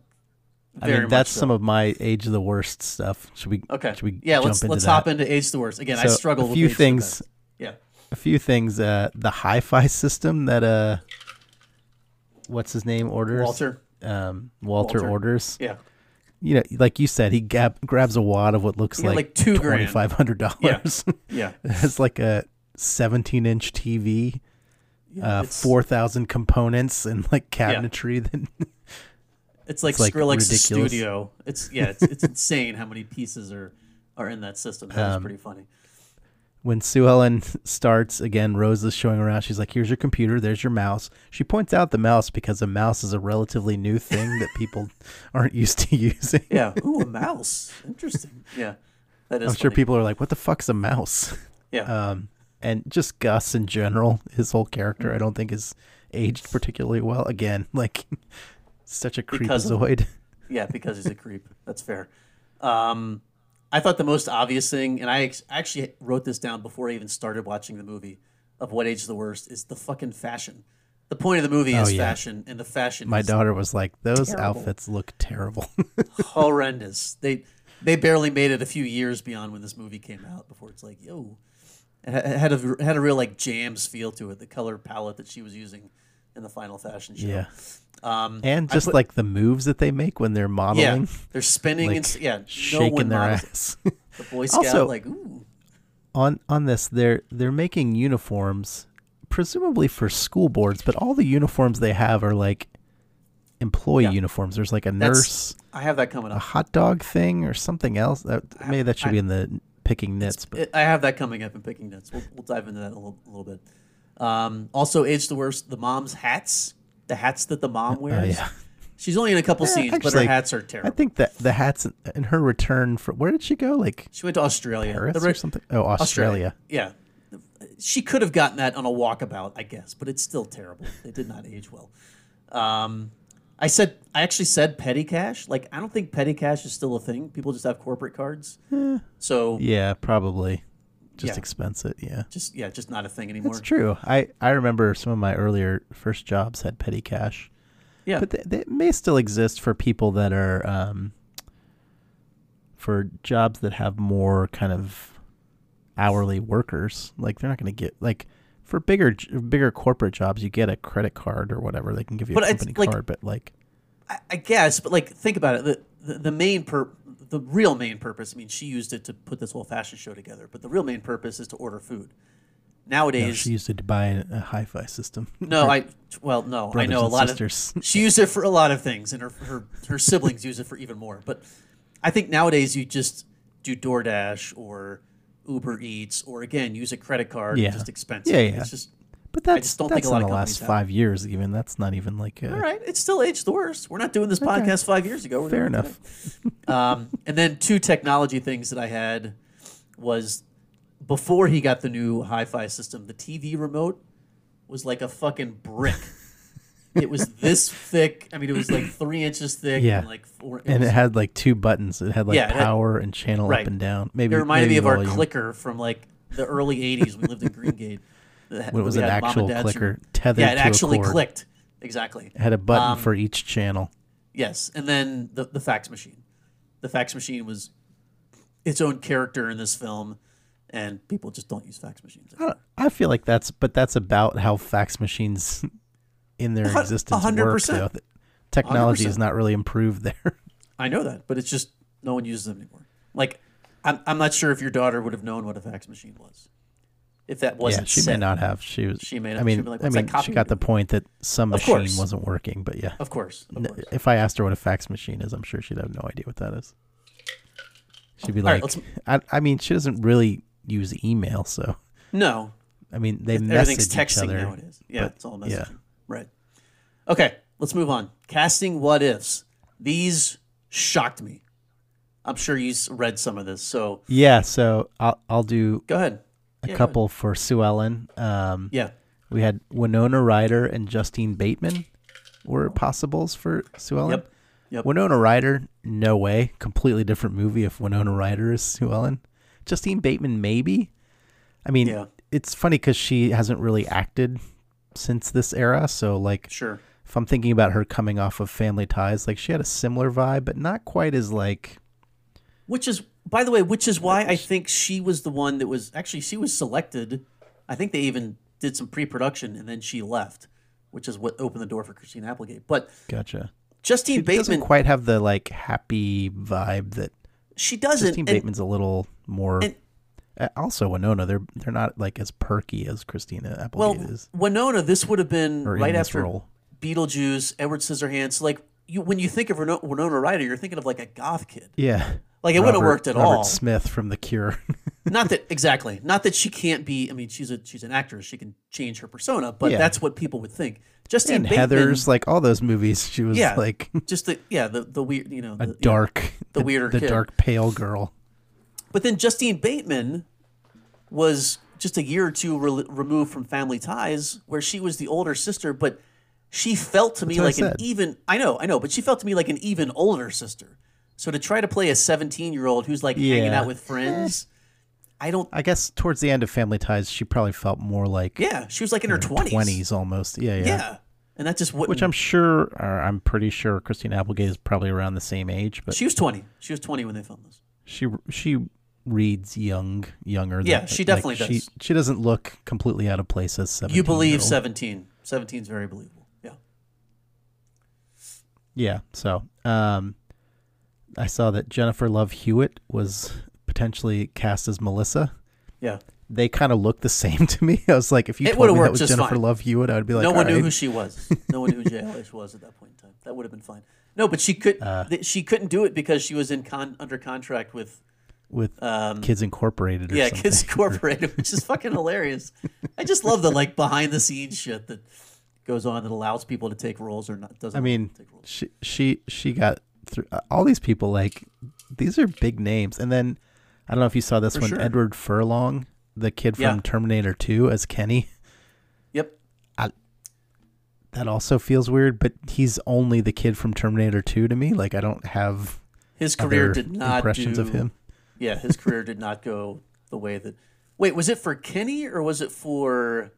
I mean, that's so. some of my age of the worst stuff. Should we? Okay. Should we? yeah, let's let's that? hop into age of the worst. Again, I So, struggle a few the things. Yeah. A few things. Uh, the hi-fi system that uh, what's his name orders? Walter. Um, Walter, Walter. orders. Yeah. You know, like you said, he gab- grabs a wad of what looks Yeah, like, like two twenty five hundred dollars. Yeah. [laughs] it's like a seventeen inch TV, Yeah, uh, four thousand components and like cabinetry. That [laughs] It's like It's, like, Skrillex's ridiculous. studio. It's yeah, it's, it's insane how many pieces are are in that system. That's Um, pretty funny. When Sue Ellen [laughs] starts again, Rose is showing around. She's like, "Here's your computer. There's your mouse." She points out the mouse because a mouse is a relatively new thing that people [laughs] aren't used to [laughs] using. Yeah. Ooh, a mouse. Interesting. Yeah. That is. I'm sure people are like, "What the fuck's a mouse?" Yeah. Um, and just Gus in general, his whole character, Mm. I don't think is aged particularly well. Again, like such a Because of- Yeah, because he's a creep. That's fair. Um, I thought the most obvious thing, and I ex- actually wrote this down before I even started watching the movie, of what age is the worst, is the fucking fashion. The point of the movie oh, is Oh, yeah. fashion, and the fashion My is daughter was like, "Those terrible. outfits look terrible." [laughs] horrendous. They they barely made it a few years beyond when this movie came out before it's like, yo, it it had a had a real like jams feel to it. The color palette that she was using in the final fashion show. yeah, Um, and just put- like the moves that they make when they're modeling. yeah, they're spinning like and yeah, no shaking their models ass. The Boy Scout Also- like ooh. on on this they're they're making uniforms presumably for school boards but all the uniforms they have are like employee Yeah. uniforms there's like a That's- nurse I have that coming a hot dog thing or something else that maybe that should I- be in the picking nits but It- I have that coming up in picking nits. We'll, we'll dive into that a little, a little bit. Um, also, age the worst. The mom's hats, the hats that the mom wears. Uh, yeah She's only in a couple scenes, but her actually, hats are terrible. i think that the hats in- in her return for where did she go like she went to Australia. paris The or something oh australia, Yeah. She could have gotten that on a walkabout, I guess, but it's still terrible. It did not age well. Um, I said, I actually said petty cash. Like, I don't think petty cash is still a thing. People just have corporate cards. So, yeah probably just Yeah. expense it yeah just, yeah, just not a thing anymore. that's true i i remember some of my earlier first jobs had petty cash Yeah. but they, they may still exist for people that are um, for jobs that have more kind of hourly workers. Like they're not going to get like for bigger bigger corporate jobs, you get a credit card or whatever. They can give you But a company like- card, but like I, I guess, but like, think about it. The, the, the main per, the real main purpose. I mean, she used it to put this whole fashion show together, but the real main purpose is to order food. Nowadays, know, she used it to buy a, a hi-fi system. no, I well, no, I know a lot sisters. of. [laughs] She used it for a lot of things, and her her her siblings use it for even more. But I think nowadays you just do DoorDash or Uber Eats, or again use a credit card. Yeah. just expensive. Yeah, yeah. It's just but that's just don't think a lot of the last have. five years. Even that's not even like a, all right. It's still aged the worst. We're not doing this podcast five years ago. We're fair enough. Um, and then two technology things that I had was before he got the new hi-fi system, the TV remote was like a fucking brick. it was [laughs] this thick. I mean, it was like three inches thick. Yeah. And like four. It, And was, it had like two buttons. It had like Yeah, it had- power and channel Right. up and down. Maybe it reminded maybe me of our clicker from like the early '80s. We lived in Greengate. When it was an actual clicker tethered Yeah, it actually clicked. Exactly. It had a button Um, for each channel. Yes, and then the the fax machine. The fax machine was its own character in this film, and people just don't use fax machines. I, I feel like that's, but that's about how fax machines in their A hun- a existence hundred work. percent. Though technology 100%. is not really improved there. [laughs] I know that, but it's just no one uses them anymore. Like, I'm I'm not sure if your daughter would have known what a fax machine was, if that wasn't. Yeah, she may not have. She was. She may I mean, like, I mean, she got the point that some machine wasn't working. But yeah, Of course, of course. if I asked her what a fax machine is, I'm sure she'd have no idea what that is. She'd be All right, like, let's- I, I mean, she doesn't really use email, so No, I mean, they message each texting other. nowadays. Yeah, but- it's all yeah. Right. Okay, let's move on. Casting what ifs. These shocked me. I'm sure you read some of this, so Yeah, so I'll I'll do go ahead. A Yeah, couple for Sue Ellen. Um, Yeah. We had Winona Ryder and Justine Bateman were possibles for Sue Ellen. Yep. Yep. Winona Ryder, no way. Completely different movie if Winona Ryder is Sue Ellen. Justine Bateman, maybe. I mean, Yeah. it's funny because she hasn't really acted since this era. So, like, Sure. if I'm thinking about her coming off of Family Ties, like, she had a similar vibe, but not quite as, like, Which is, by the way, which is why I think she was the one that was actually she was selected. I think they even did some pre-production and then she left, which is what opened the door for Christine Applegate. But gotcha. Justine She doesn't Bateman, quite have the, like, happy vibe that she doesn't. Justine and- Bateman's a little more. and- Uh, also, Winona, they're they're not like as perky as Christina well, Applegate is. Winona, this would have been Or right after role. Beetlejuice, Edward Scissorhands. Like you, when you think of Winona Ryder, you're thinking of like a goth kid. Yeah, Like it wouldn't have worked at Robert all. Smith from The Cure. [laughs] not that exactly. Not that she can't be. I mean, she's a she's an actress. She can change her persona, but Yeah. that's what people would think. Justine and Bateman, Heather's, like all those movies, she was yeah, like [laughs] just the yeah the the weird you know a the, dark, the weirder the kid. dark pale girl. But then Justine Bateman was just a year or two re- removed from Family Ties, where she was the older sister, but she felt to me That's like an even. I know, I know, but she felt to me like an even older sister. So to try to play a seventeen-year-old who's like hanging out with friends, I don't. I guess towards the end of Family Ties, she probably felt more like Yeah, she was like in her twenties. twenties almost. Yeah, yeah. Yeah, and that just wouldn't. Which I'm sure, or I'm pretty sure, Christine Applegate is probably around the same age, but She was twenty. She was twenty when they filmed this. she she reads young, younger. Yeah, than, she definitely she, does. She doesn't look completely out of place as seventeen. You believe 17. 17 is very believable. Yeah. Yeah. So, um, I saw that Jennifer Love Hewitt was potentially cast as Melissa. Yeah. They kind of look the same [laughs] to me. I was like, if you It told me that was Jennifer fine. Love Hewitt, I'd be like, no one "All knew right." who she was. No one knew who JLH [laughs] was at that point in time. That would have been fine. No, but she could. Uh. th- she couldn't do it because she was in con under contract with with um, Kids Incorporated. Or yeah something. Kids [laughs] Incorporated, which is fucking hilarious. I just love the like behind the scenes shit that goes on that allows people to take roles or not. Doesn't I mean, take roles. she she she got through uh, all these people. Like these are big names, and then I don't know if you saw this For one, sure. Edward Furlong, the kid from Yeah. Terminator Two, as Kenny. Yep. That also feels weird, but he's only the kid from Terminator Two to me. Like I don't have His career did not impressions do, of him. Yeah, his career did not go the way that. Wait, was it for Kenny or was it for?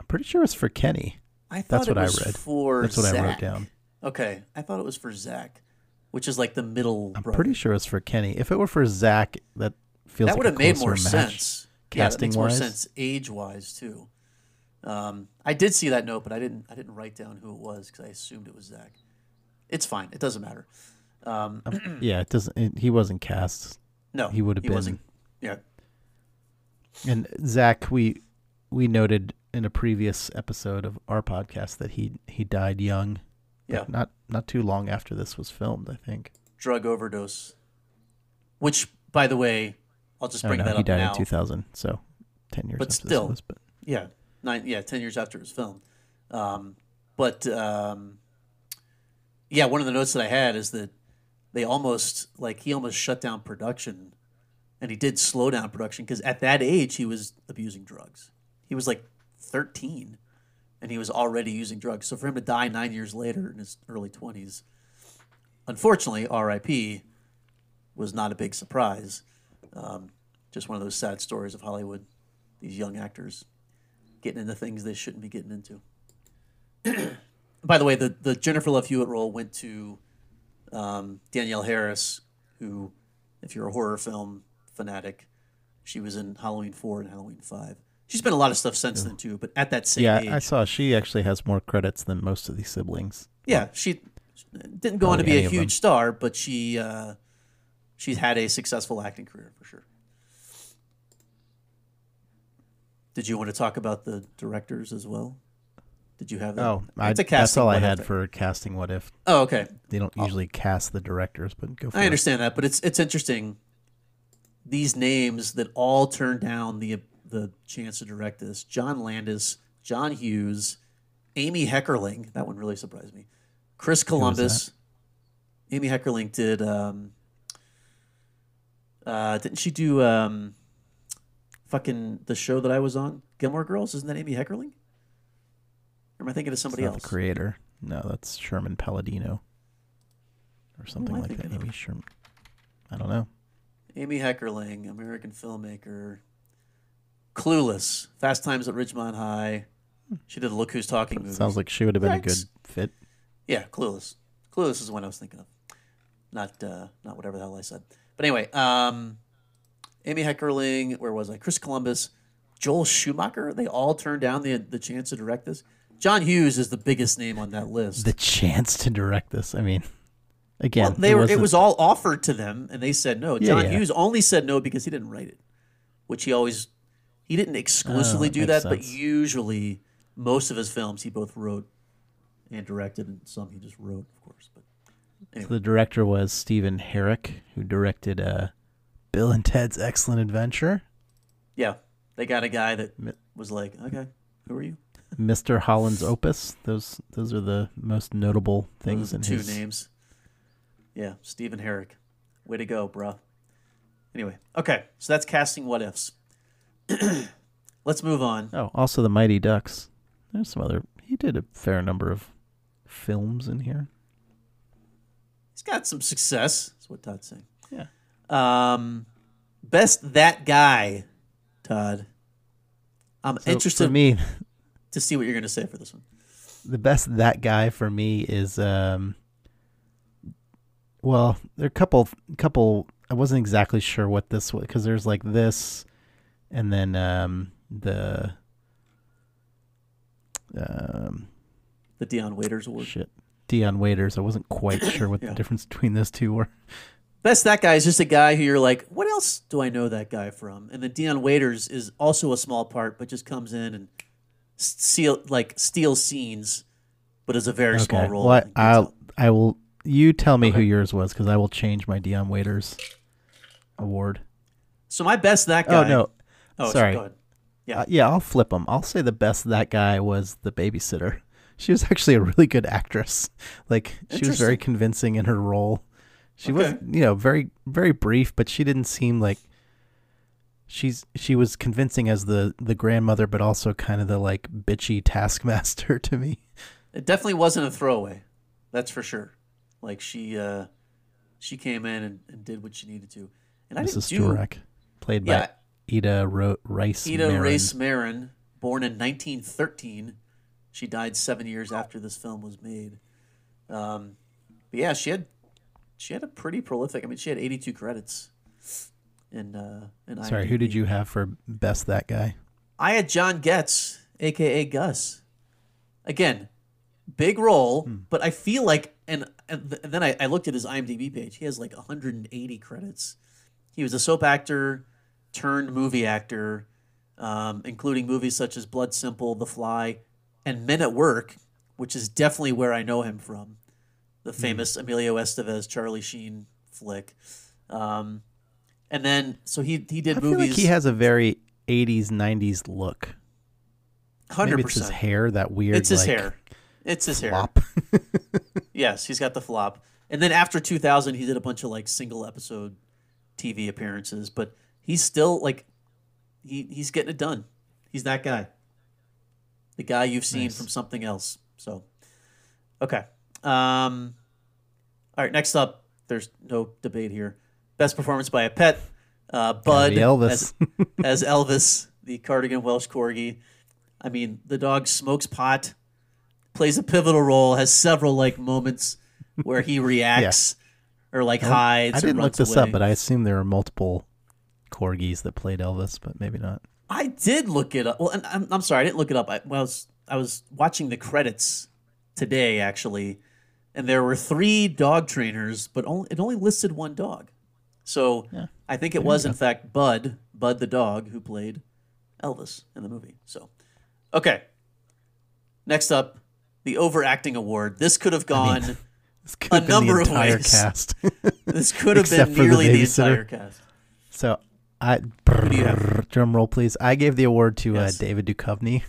I'm pretty sure it's for Kenny. I thought That's it what I read. For That's what I wrote down. Okay, I thought it was for Zach, which is like the middle. I'm brother. pretty sure it's for Kenny. If it were for Zach, that feels that like would a have made more match. sense. Casting yeah, that makes more sense age wise too. Um, I did see that note, but I didn't. I didn't write down who it was because I assumed it was Zach. It's fine. It doesn't matter. Um, Yeah, it doesn't. It, he wasn't cast. no, he would have been- wasn't. Yeah, And Zach, we we noted in a previous episode of our podcast that he he died young. Yeah. Not not too long after this was filmed, I think. Drug overdose. Which, by the way, I'll just bring no, that he up died now. in 2000, so 10 years But after still, this was. But Yeah, nine. Yeah, ten years after it was filmed. Um, but um, yeah, one of the notes that I had is that they almost like he almost shut down production, and he did slow down production because at that age he was abusing drugs. He was like thirteen, and he was already using drugs. So for him to die nine years later in his early twenties, unfortunately, R.I.P. was not a big surprise. Um, just one of those sad stories of Hollywood. These young actors getting into things they shouldn't be getting into. [clears throat] By the way, the, the Jennifer Love Hewitt role went to um, Danielle Harris, who, if you're a horror film fanatic, she was in Halloween 4 and Halloween 5. She's been a lot of stuff since then, too, but at that same yeah, age. I saw she actually has more credits than most of these siblings. Yeah, she didn't go on to be a huge star, but she uh, she's had a successful acting career for sure. Did you want to talk about the directors as well? Did you have that? Oh, I, It's a that's all I had thing. for casting. What if Oh, okay. they don't usually cast the directors, but go for I it. understand that, but it's it's interesting. These names that all turned down the the chance to direct this: John Landis, John Hughes, Amy Heckerling. That one really surprised me. Chris Columbus. Amy Heckerling did. Um, uh, didn't she do um, fucking the show that I was on, Gilmore Girls? Isn't that Amy Heckerling? Or am I thinking of somebody not else? the creator. No, that's Sherman Palladino or something like that. Maybe Sherman. I don't know. Amy Heckerling, American filmmaker. Clueless, Fast Times at Ridgemont High. She did a Look Who's Talking movie. Sounds like she would have been a good fit. yeah, Clueless. Clueless is the one I was thinking of, not uh, not whatever the hell I said. But anyway, um, Amy Heckerling. Where was I? Chris Columbus, Joel Schumacher. They all turned down the the chance to direct this. John Hughes is the biggest name on that list. The chance to direct this. I mean, again, well, they were. It wasn't- was all offered to them, and they said no. Yeah, John yeah. Hughes only said no because he didn't write it, which he always. He didn't exclusively Oh, do that, but usually most of his films he both wrote and directed, and some he just wrote, of course. But The director was Stephen Herek, who directed uh, Bill and Ted's Excellent Adventure, Yeah, they got a guy that was like, okay, who are you? [laughs] Mr. Holland's Opus. Those those are the most notable things in two his names. Yeah, Stephen Herek. Way to go, bruh. Anyway, okay, so that's casting what ifs. Let's move on. Oh, also the Mighty Ducks. There's some other. He did a fair number of films in here. He's got some success. That's what Todd's saying. Yeah. Um, best that guy, Todd. I'm So interested for me, [laughs] to see what you're going to say for this one. the best that guy for me is um. Well, there are a couple couple. I wasn't exactly sure what this was because there's like this, and then um the um The Dion Waiters Award. shit Dion Waiters. I wasn't quite [coughs] sure what Yeah. the difference between those two were. Best that guy is just a guy who you're like, what else do I know that guy from? And then Dion Waiters is also a small part, but just comes in and steal like steals scenes, but is a very small role. Well, I, I'll. I will. You tell me who yours was because I will change my Dion Waiters award. So my best that guy. Oh no, Oh, sorry. Go ahead. Yeah. Uh, yeah, I'll flip them. I'll say the best that guy was the babysitter. She was actually a really good actress. Like she was very convincing in her role. She was, you know, very very brief, but she didn't seem like she's she was convincing as the the grandmother, but also kind of the like bitchy [laughs] taskmaster to me. It definitely wasn't a throwaway. That's for sure. Like she uh she came in and, and did what she needed to. And I Mrs. didn't do played Yeah. by Ida Ro- Rice. Ida Marin. Reiss Merin, born in 1913. She died seven years after this film was made. Um, but yeah, she had she had a pretty prolific. I mean, she had 82 credits. In uh, in Sorry, who did you have for best that guy? I had John Getz, aka Gus. Again, big role, Hmm. but I feel like, and, and th- then I, I looked at his IMDb page. He has like 180 credits. He was a soap actor turned movie actor, um, including movies such as Blood Simple, The Fly, and Men at Work, which is definitely where I know him from. The famous Emilio Estevez, Charlie Sheen flick. Um, and then, so he he did I movies. like he has a very 80s 90s look. hundred it's his hair, that weird. It's his like, hair. It's his hair. flop. [laughs] Yes, he's got the flop. And then after 2000, he did a bunch of like single episode TV appearances, but he's still like he he's getting it done. He's that guy. The guy you've seen Nice. from something else. So, okay. Um All right, next up, there's no debate here. Best performance by a pet. Uh, Bud Elvis. As, as Elvis, the cardigan Welsh corgi. I mean, the dog smokes pot, plays a pivotal role, has several like moments where he [laughs] reacts or like hides. I didn't look this away. up, but I assume there are multiple corgis that played Elvis, but maybe not. I did look it up. Well, and I'm, I'm sorry, I didn't look it up. I, well, I was I was watching the credits today actually, and there were three dog trainers, but only it only listed one dog. So I think it was in fact Bud, Bud the dog, who played Elvis in the movie. So, okay. Next up, the overacting award. This could have gone. [laughs] This could A have number the of entire ways. cast. this could have [laughs] been for the nearly the, entire cast. so I drum roll, please. I gave the award to Yes. uh, David Duchovny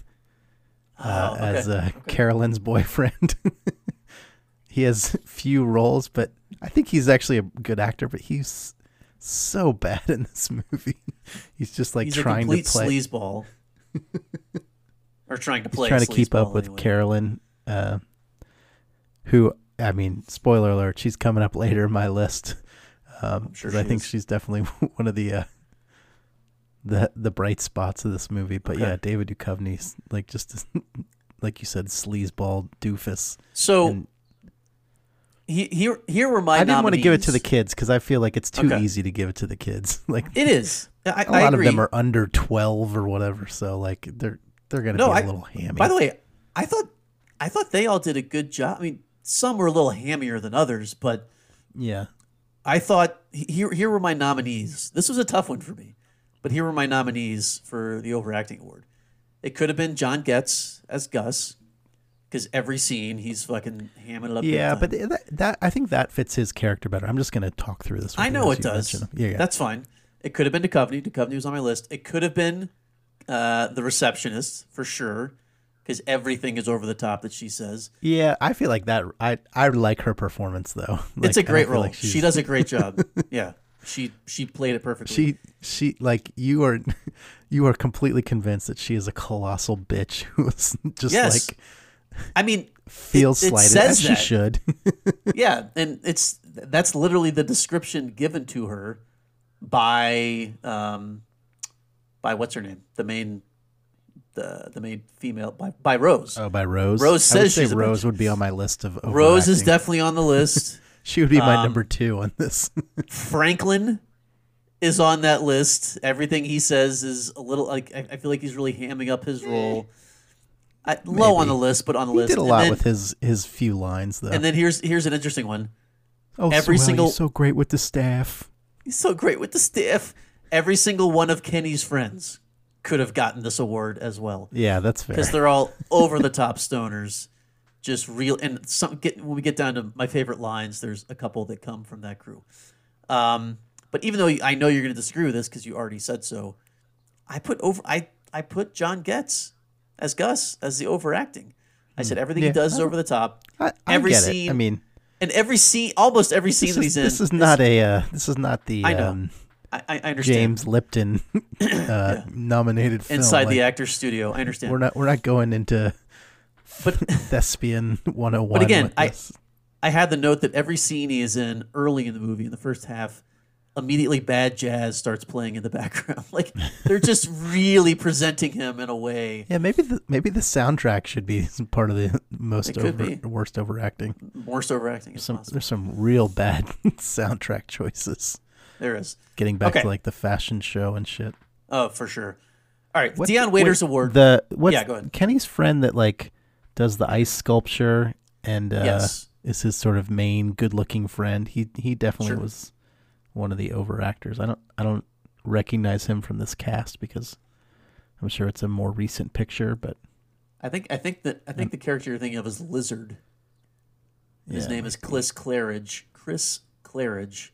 uh, Oh, okay. as uh, Carolyn's boyfriend. [laughs] he has few roles, but I think he's actually a good actor. But he's so bad in this movie. [laughs] He's just like He's trying to play. sleazeball. [laughs] or trying to play. trying to keep up with anyway. Carolyn, uh, who I mean, spoiler alert, she's coming up later in my list. Um, sure I think is. she's definitely one of the uh, the the bright spots of this movie. But Okay. yeah, David Duchovny's like just [laughs] like you said, sleazeball doofus. So And he, here, here were my. I didn't want to give it to the kids because I feel like it's too Okay. easy to give it to the kids. [laughs] Like It is. I, [laughs] a lot of them are under twelve or whatever, so like they're they're gonna No, be a I- little hammy. By the way, I thought, I thought they all did a good job. I mean, some were a little hammier than others, but yeah, I thought here, here were my nominees. This was a tough one for me, but here were my nominees for the overacting award. It could have been John Getz as Gus, because every scene he's fucking hamming it up. yeah, but that, that I think that fits his character better. I'm just gonna talk through this. I know it does. Yeah, yeah. That's fine. It could have been Duchovny. Duchovny was on my list. It could have been uh, the receptionist for sure, because everything is over the top that she says. Yeah, I feel like that. I I like her performance though. Like, it's a great role. like she does a great job. [laughs] yeah, she she played it perfectly. She she like you are [laughs] you are completely convinced that she is a colossal bitch who's just Yes. like I mean, feels it slighted says as she should. [laughs] yeah, and it's that's literally the description given to her by um by what's her name, the main the the main female by by Rose. oh, by Rose. Rose says say she's Rose would be on my list of. Rose is definitely on the list. [laughs] She would be my um, number two on this. [laughs] Franklin is on that list. Everything he says is a little like I, I feel like he's really hamming up his role. I, low on the list, but on the list. he list. did a lot then- with his his few lines though. And then here's here's an interesting one. oh, every Swell, single- he's so great with the staff. He's so great with the staff. Every single one of Kenny's friends could have gotten this award as well Yeah, that's fair. because they're all over the top stoners, just real. And some get when we get down to my favorite lines, there's a couple that come from that crew. Um, but even though I know you're going to disagree with this because you already said so, I put over I I put John Getz as Gus as the overacting. I said everything Hmm. Yeah, he does is over the top. I, I every scene- it. I mean, And every scene, almost every scene this that is, he's in, this is not a uh, this is not the I know. um, I, I understand. James Lipton [clears throat] uh, nominated film. inside the actor's studio. I understand. We're not we're not going into but [laughs] thespian 101 But again, I- I had the note that every scene he is in early in the movie, in the first half, immediately bad jazz starts playing in the [laughs] background. Like they're just really presenting him in a way. Yeah, maybe the maybe the soundtrack should be [laughs] part of the most over, worst overacting. More overacting Some possible. there's some real bad soundtrack choices. There is. Getting back Okay. to like the fashion show and shit. Oh, for sure. All right, What- Dion Waiters wait, Award. The what's Yeah, go ahead. Kenny's friend that like does the ice sculpture and uh, Yes. is his sort of main good-looking friend. He he definitely Sure. was one of the over actors. I don't I don't recognize him from this cast because I'm sure it's a more recent picture, but I think I think that I think the character you're thinking of is Lizard. His Yeah, name is Chris Claridge. Chris Claridge,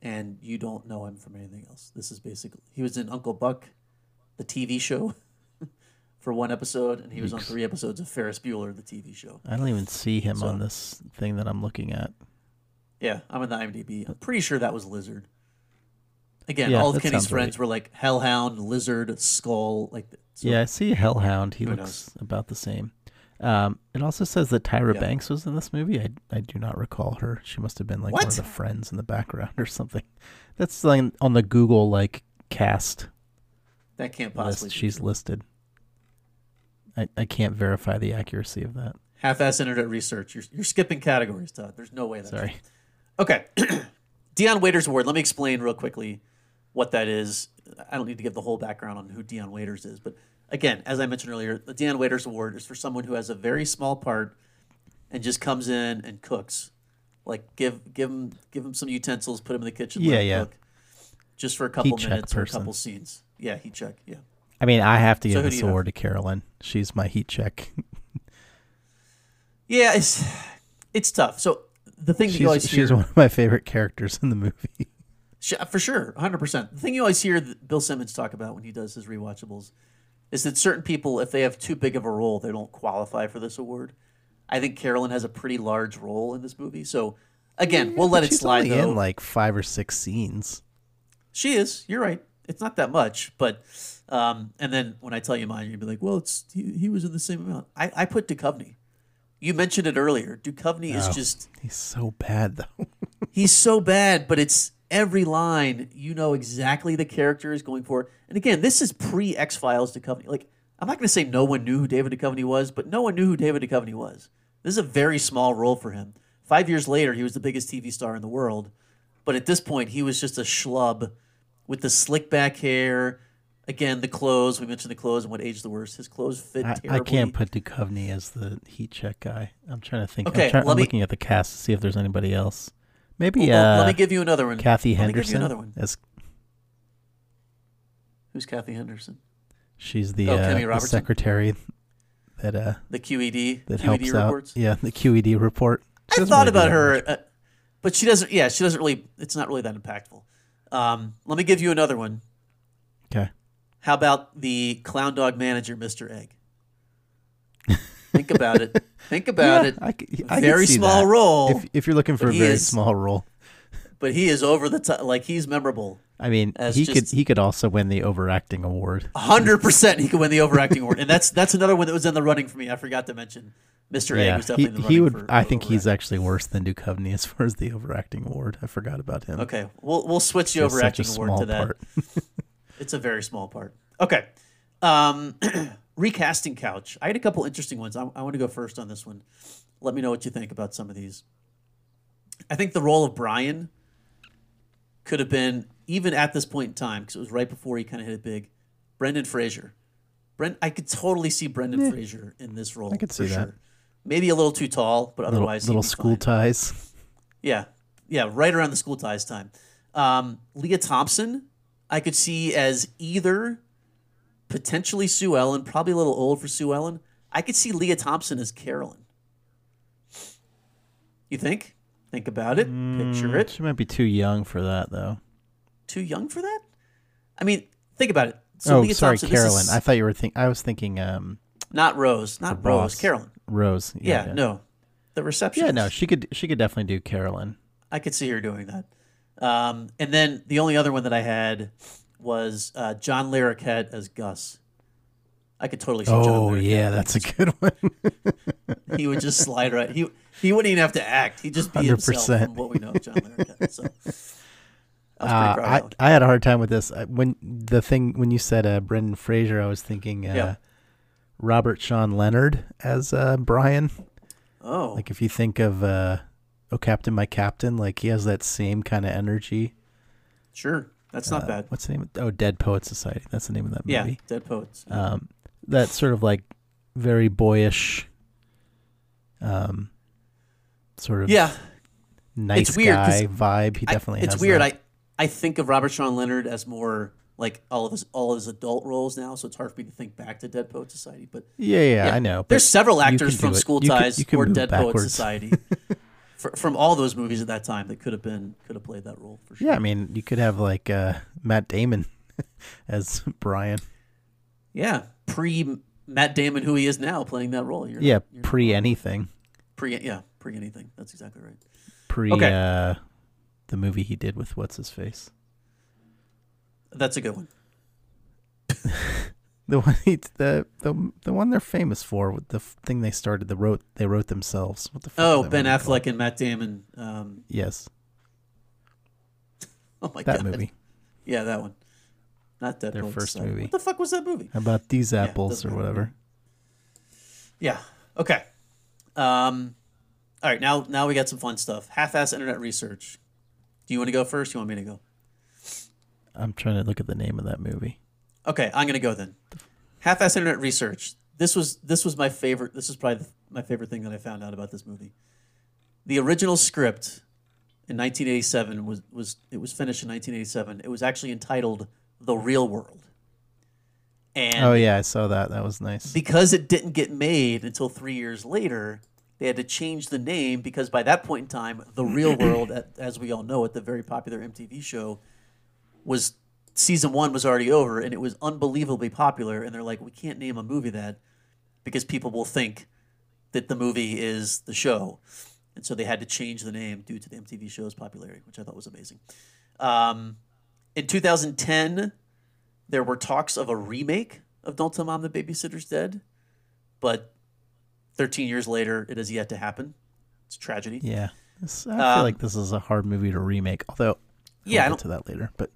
and you don't know him from anything else. This is basically he was in Uncle Buck, the TV show, [laughs] for one episode, and he was on three episodes of Ferris Bueller, the TV show. I don't even see him So- on this thing that I'm looking at. Yeah, I'm in the IMDb. I'm pretty sure that was Lizard. Again, Yeah, all of Kenny's friends right. were like Hellhound, Lizard, Skull, like. So- yeah, I see Hellhound. He Who looks about the same. Um, it also says that Tyra Yeah. Banks was in this movie. I, I do not recall her. She must have been like one of the friends in the background [laughs] or something. That's like on the Google like cast that can't possibly. list. be She's listed. I, I can't verify the accuracy of that. half-ass internet research. You're, you're skipping categories, Todd. There's no way that's Sorry. Okay. [clears throat] Dion Waiters Award. Let me explain real quickly what that is. I don't need to give the whole background on who Dion Waiters is, but again, as I mentioned earlier, the Dion Waiters Award is for someone who has a very small part and just comes in and cooks. Like give give him give him some utensils, put him in the kitchen, Yeah, yeah. cook, just for a couple Heat minutes or a couple scenes. Yeah, heat check. Yeah. I mean, I have to give this award to Carolyn. She's my heat check. Yeah, it's it's tough. So the thing that you always she's, hear, she's one of my favorite characters in the movie. [laughs] Sh- uh, For sure, 100%. The thing you always hear that Bill Simmons talk about when he does his rewatchables is that certain people, if they have too big of a role, they don't qualify for this award. I think Carolyn has a pretty large role in this movie. So, again, we'll let it slide, only though. in like five or six scenes. she is. You're right. It's not that much. But, um, and then when I tell you mine, you'll be like, well, it's he, he was in the same amount. I, I put Duchovny. You mentioned it earlier. Duchovny is Oh. just He's so bad though. [laughs] he's so bad, but it's every line you know exactly the character is going for. And again, this is pre X Files Duchovny. Like I'm not going to say no one knew who David Duchovny was, but no one knew who David Duchovny was. This is a very small role for him. Five years later, he was the biggest TV star in the world, but at this point, he was just a schlub with the slick back hair. Again, the clothes. We mentioned the clothes and what age the worst. His clothes fit I, terribly. I can't put Duchovny as the heat check guy. I'm trying to think. Okay, I'm, I'm me- looking at the cast to see if there's anybody else. Maybe Well, uh, let me give you another one. Kathy Let me give you Henderson another one. as Who's Kathy Henderson? she's the, Oh, uh, the secretary that uh The QED. that QED helps reports. out. Yeah, the QED report. She I thought really about her, uh, but she doesn't. Yeah, she doesn't really. It's not really that impactful. Um, let me give you another one. Okay. How about the clown dog manager, Mr. Egg? Think about it. [laughs] Think about it. I, c- I could Very small that. role, If, if you're looking for a very is- small role, but he is over the top. Like he's memorable. I mean, he just- could he could also win the overacting award. hundred percent, he could win the overacting award, and that's that's another one that was in the running for me. I forgot to mention, Mr. Yeah, he, definitely in the he would. for I think he's actually worse than Duchovny as far as the overacting award. I forgot about him. Okay, we'll we'll switch the a overacting award small to that. part. [laughs] It's a very small part. Okay. Um, [clears throat] recasting couch. I had a couple interesting ones. I, I want to go first on this one. Let me know what you think about some of these. I think the role of Brian could have been even at this point in time because it was right before he kind of hit it big. Brendan Fraser. Brent, I could totally see Brendan Fraser in this role. I could see that. Maybe a little too tall, but otherwise he'd little school fine. ties. Yeah, yeah, right around the school ties time. Um, Lea Thompson, I could see as either potentially Sue Ellen, probably a little old for Sue Ellen. I could see Lea Thompson as Carolyn. You think? Think about it. Picture it. She might be too young for that though. Too young for that? I mean, think about it. So oh, Lea sorry, Thompson, this is Carolyn. I thought you were thinking. I was thinking um, not Rose, not Rose, boss. Carolyn. Rose. Yeah, yeah. no, the reception. Yeah, no, she could. She could definitely do Carolyn. I could see her doing that. Um, and then the only other one that I had was uh, John Larroquette as Gus. I could totally see John Oh yeah, that's a good one. [laughs] He would just slide right. He he wouldn't even have to act. He'd just be himself 100%. from what we know of John Larroquette. So [laughs] I Uh, I. I had a hard time with this when the thing when you said uh, Brendan Fraser. I was thinking uh, Yeah. Robert Sean Leonard as uh, Brian. Oh, Like if you think of uh, Oh Captain, My Captain, like he has that same kind of energy. sure. That's not Uh, bad. What's the name? Of, oh, Dead Poet Society. That's the name of that movie. Yeah. Dead Poets. Um, that sort of like very boyish, um, sort of yeah, nice it's weird guy vibe. He I- definitely it's has weird. that. I I think of Robert Sean Leonard as more like all of his all of his adult roles now, so it's hard for me to think back to Dead Poet Society. But yeah, yeah, Yeah. I know. There's several actors from. School You Ties can or Dead Poet. Society, [laughs] fr from all those movies at that time that could have been could have played that role for sure. Yeah, I mean, you could have like uh, Matt Damon [laughs] as Brian. yeah, pre Matt Damon, who he is now, playing that role. You're, Yeah, you're pre anything, pre yeah pre anything. That's exactly right. pre Okay. uh, the movie he did with what's his face. That's a good one. [laughs] The one he, the the the one they're famous for, with the thing they started, the wrote they wrote themselves. What the fuck Oh, Ben movie Affleck and Matt Damon. Um, Yes, [laughs] oh my that god, That movie. Yeah, that one. Not Dead Their first Society. movie. What the fuck was that movie? How about these apples doesn't or whatever? Yeah. Okay. Um, all right. Now, now we got some fun stuff. Half-ass internet research. Do you want to go first? You want me to go? I'm trying to look at the name of that movie. Okay, I'm gonna go then. Half-ass internet research. This was this was my favorite. This is probably the, my favorite thing that I found out about this movie. The original script in 1987 was was it was finished in 1987. It was actually entitled "The Real World," and Oh yeah, I saw that. That was nice. because it didn't get made until three years later, they had to change the name because by that point in time, The Real World, [clears throat] as we all know it, the very popular MTV show, was season one was already over and it was unbelievably popular. And they're like, we can't name a movie that because people will think that the movie is the show. And so they had to change the name due to the MTV show's popularity, which I thought was amazing. Um, in 2010, there were talks of a remake of Don't Tell Mom the Babysitter's Dead, but 13 years later, it has yet to happen. It's a tragedy. Yeah, I Um, feel like this is a hard movie to remake. Although, Yeah, I we'll don't- get to that later. But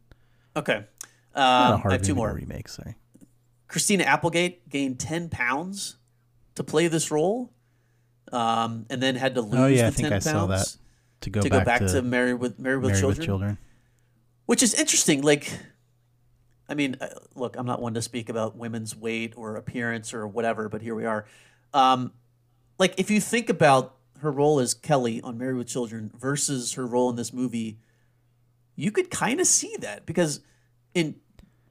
Okay. Um, I have two more. to remake. Sorry. Christina Applegate gained 10 pounds to play this role, um, and then had to lose Oh yeah, the I think 10 I pounds saw that. To go to back, go back to, to, Married with Married with Children, with Children. which is interesting. Like, I mean, uh, look, I'm not one to speak about women's weight or appearance or whatever, but here we are. Um, like, if you think about her role as Kelly on Married with Children versus her role in this movie, you could kind of see that because in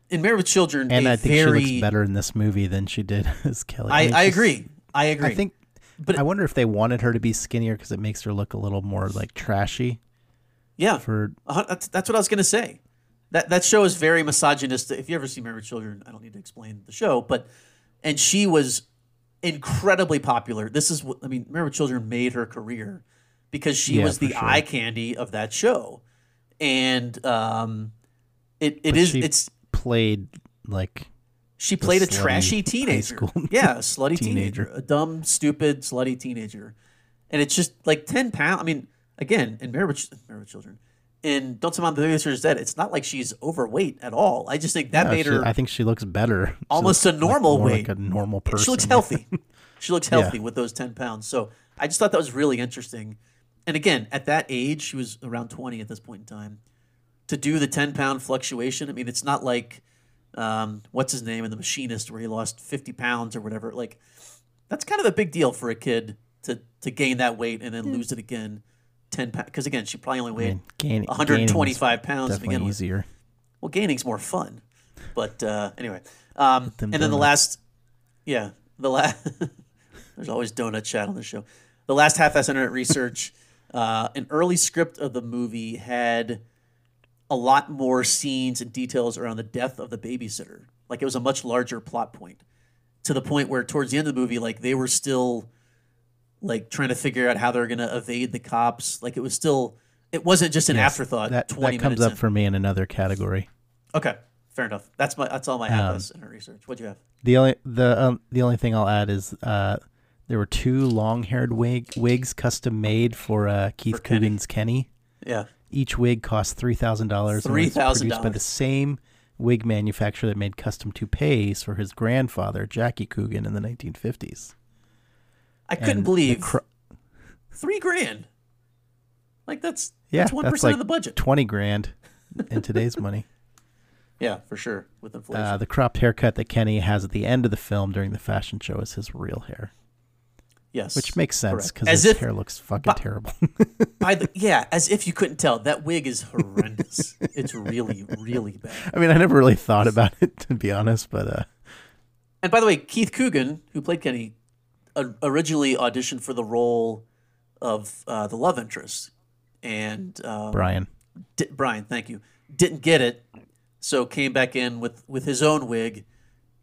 in Married with Children, And I think very, she looks better in this movie than she did [laughs] as Kelly. I, mean, I agree. I agree. I think, But- but I wonder if they wanted her to be skinnier because it makes her look a little more like trashy. yeah, For Uh, that's, that's what I was gonna say. that that show is very misogynistic. If you ever see Married with Children, I don't need to explain the show, but and she was incredibly popular. This is what I mean. Married with Children made her career because she Yeah, was the sure. eye candy of that show, and um, it it is she it's played like she played a trashy teenager. [laughs] yeah, a slutty teenager. teenager. a dumb, stupid, slutty teenager, and it's just like ten pounds. I mean, again, in Married with, Children, in Don't Mom the Babysitter is Dead, it's not like she's overweight at all. I just think that no, made she- her I think she looks better. [laughs] Almost looks a normal more weight. like a normal person. She looks healthy. [laughs] she looks Yeah. healthy with those 10 pounds. So I just thought that was really interesting. And again, at that age, she was around 20 at this point in time. To do the 10 pound fluctuation, I mean, it's not like um, what's his name in The Machinist where he lost 50 pounds or whatever. Like, that's kind of a big deal for a kid to, to gain that weight and then lose it again 10 pounds. Because again, she probably only I weighed mean, gain- 125 pounds to begin with. easier. Well, gaining's more fun, but uh, anyway. Um, and then the last, yeah, the last. [laughs] there's always donut chat on the show. The last half-ass internet research. Uh, an early script of the movie had a lot more scenes and details around the death of the babysitter. Like it was a much larger plot point, to the point where towards the end of the movie, like they were still like trying to figure out how they're going to evade the cops. Like it was still. It wasn't just an Yes, afterthought. That, that comes up in. for me in another category. Okay, fair enough. That's my that's all my Um, half in research. What'd you have? The only the um, the only thing I'll add is uh, there were two long haired wig wigs custom made for uh, Keith For Coogan's Kenny. Yeah. Each wig cost three thousand dollars. Produced by $3,000. the same wig manufacturer that made custom toupees for his grandfather Jackie Coogan in the nineteen fifties. I couldn't believe Cr- three grand. Like that's yeah, that's one percent like of the budget. Twenty grand in today's money. [laughs] Yeah, for sure with inflation. Uh, the cropped haircut that Kenny has at the end of the film during the fashion show is his real hair, yes, which makes sense because his if hair looks fucking but- terrible. [laughs] by the yeah, as if you couldn't tell that wig is horrendous. it's really really bad. I mean, I never really thought about it to be honest, but uh, And by the way, Keith Coogan, who played Kenny, uh, originally auditioned for the role of uh, the love interest, and um, Brian. Di- Brian, thank you, didn't get it, so came back in with with his own wig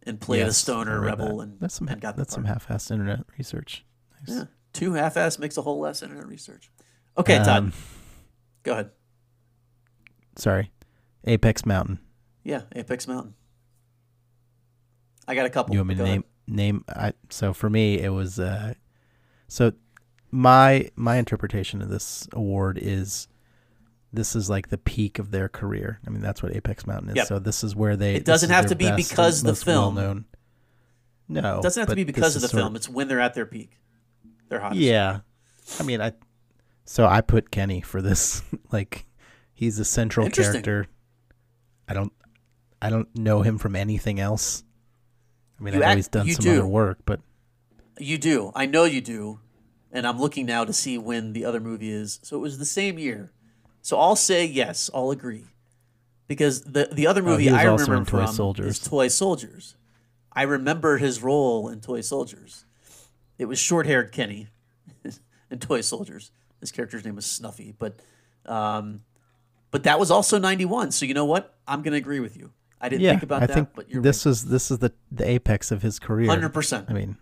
and played a stoner rebel that. and, that's some and got that's some half-assed internet research. Yeah, two half-ass makes a whole less internet research. Okay, Todd, Um, go ahead. Sorry, Apex Mountain. Yeah, Apex Mountain. I got a couple. You want me to Go ahead. name name? I so for me it was uh, so my my interpretation of this award is this is like the peak of their career. I mean that's what Apex Mountain is. Yep. So this is where they. It doesn't have to be because the film. No, It doesn't have to be because of the film. It's when they're at their peak. They're hottest. Yeah, I mean, I so I put Kenny for this. [laughs] like, he's a central character. I don't, I don't know him from anything else. I mean, You I know act- he's done some do. other work, but You do. I know you do. And I'm looking now to see when the other movie is. So it was the same year. So I'll say yes. I'll agree. Because the the other oh, movie Oh, I remember in Toy from Soldiers. is Toy Soldiers. I remember his role in Toy Soldiers. It was short-haired Kenny [laughs] and Toy Soldiers. His character's name was Snuffy, but um, but that was also '91. So you know what? I'm going to agree with you. I didn't yeah, think about I that, think but you're this is this is the the apex of his career. hundred percent. I mean,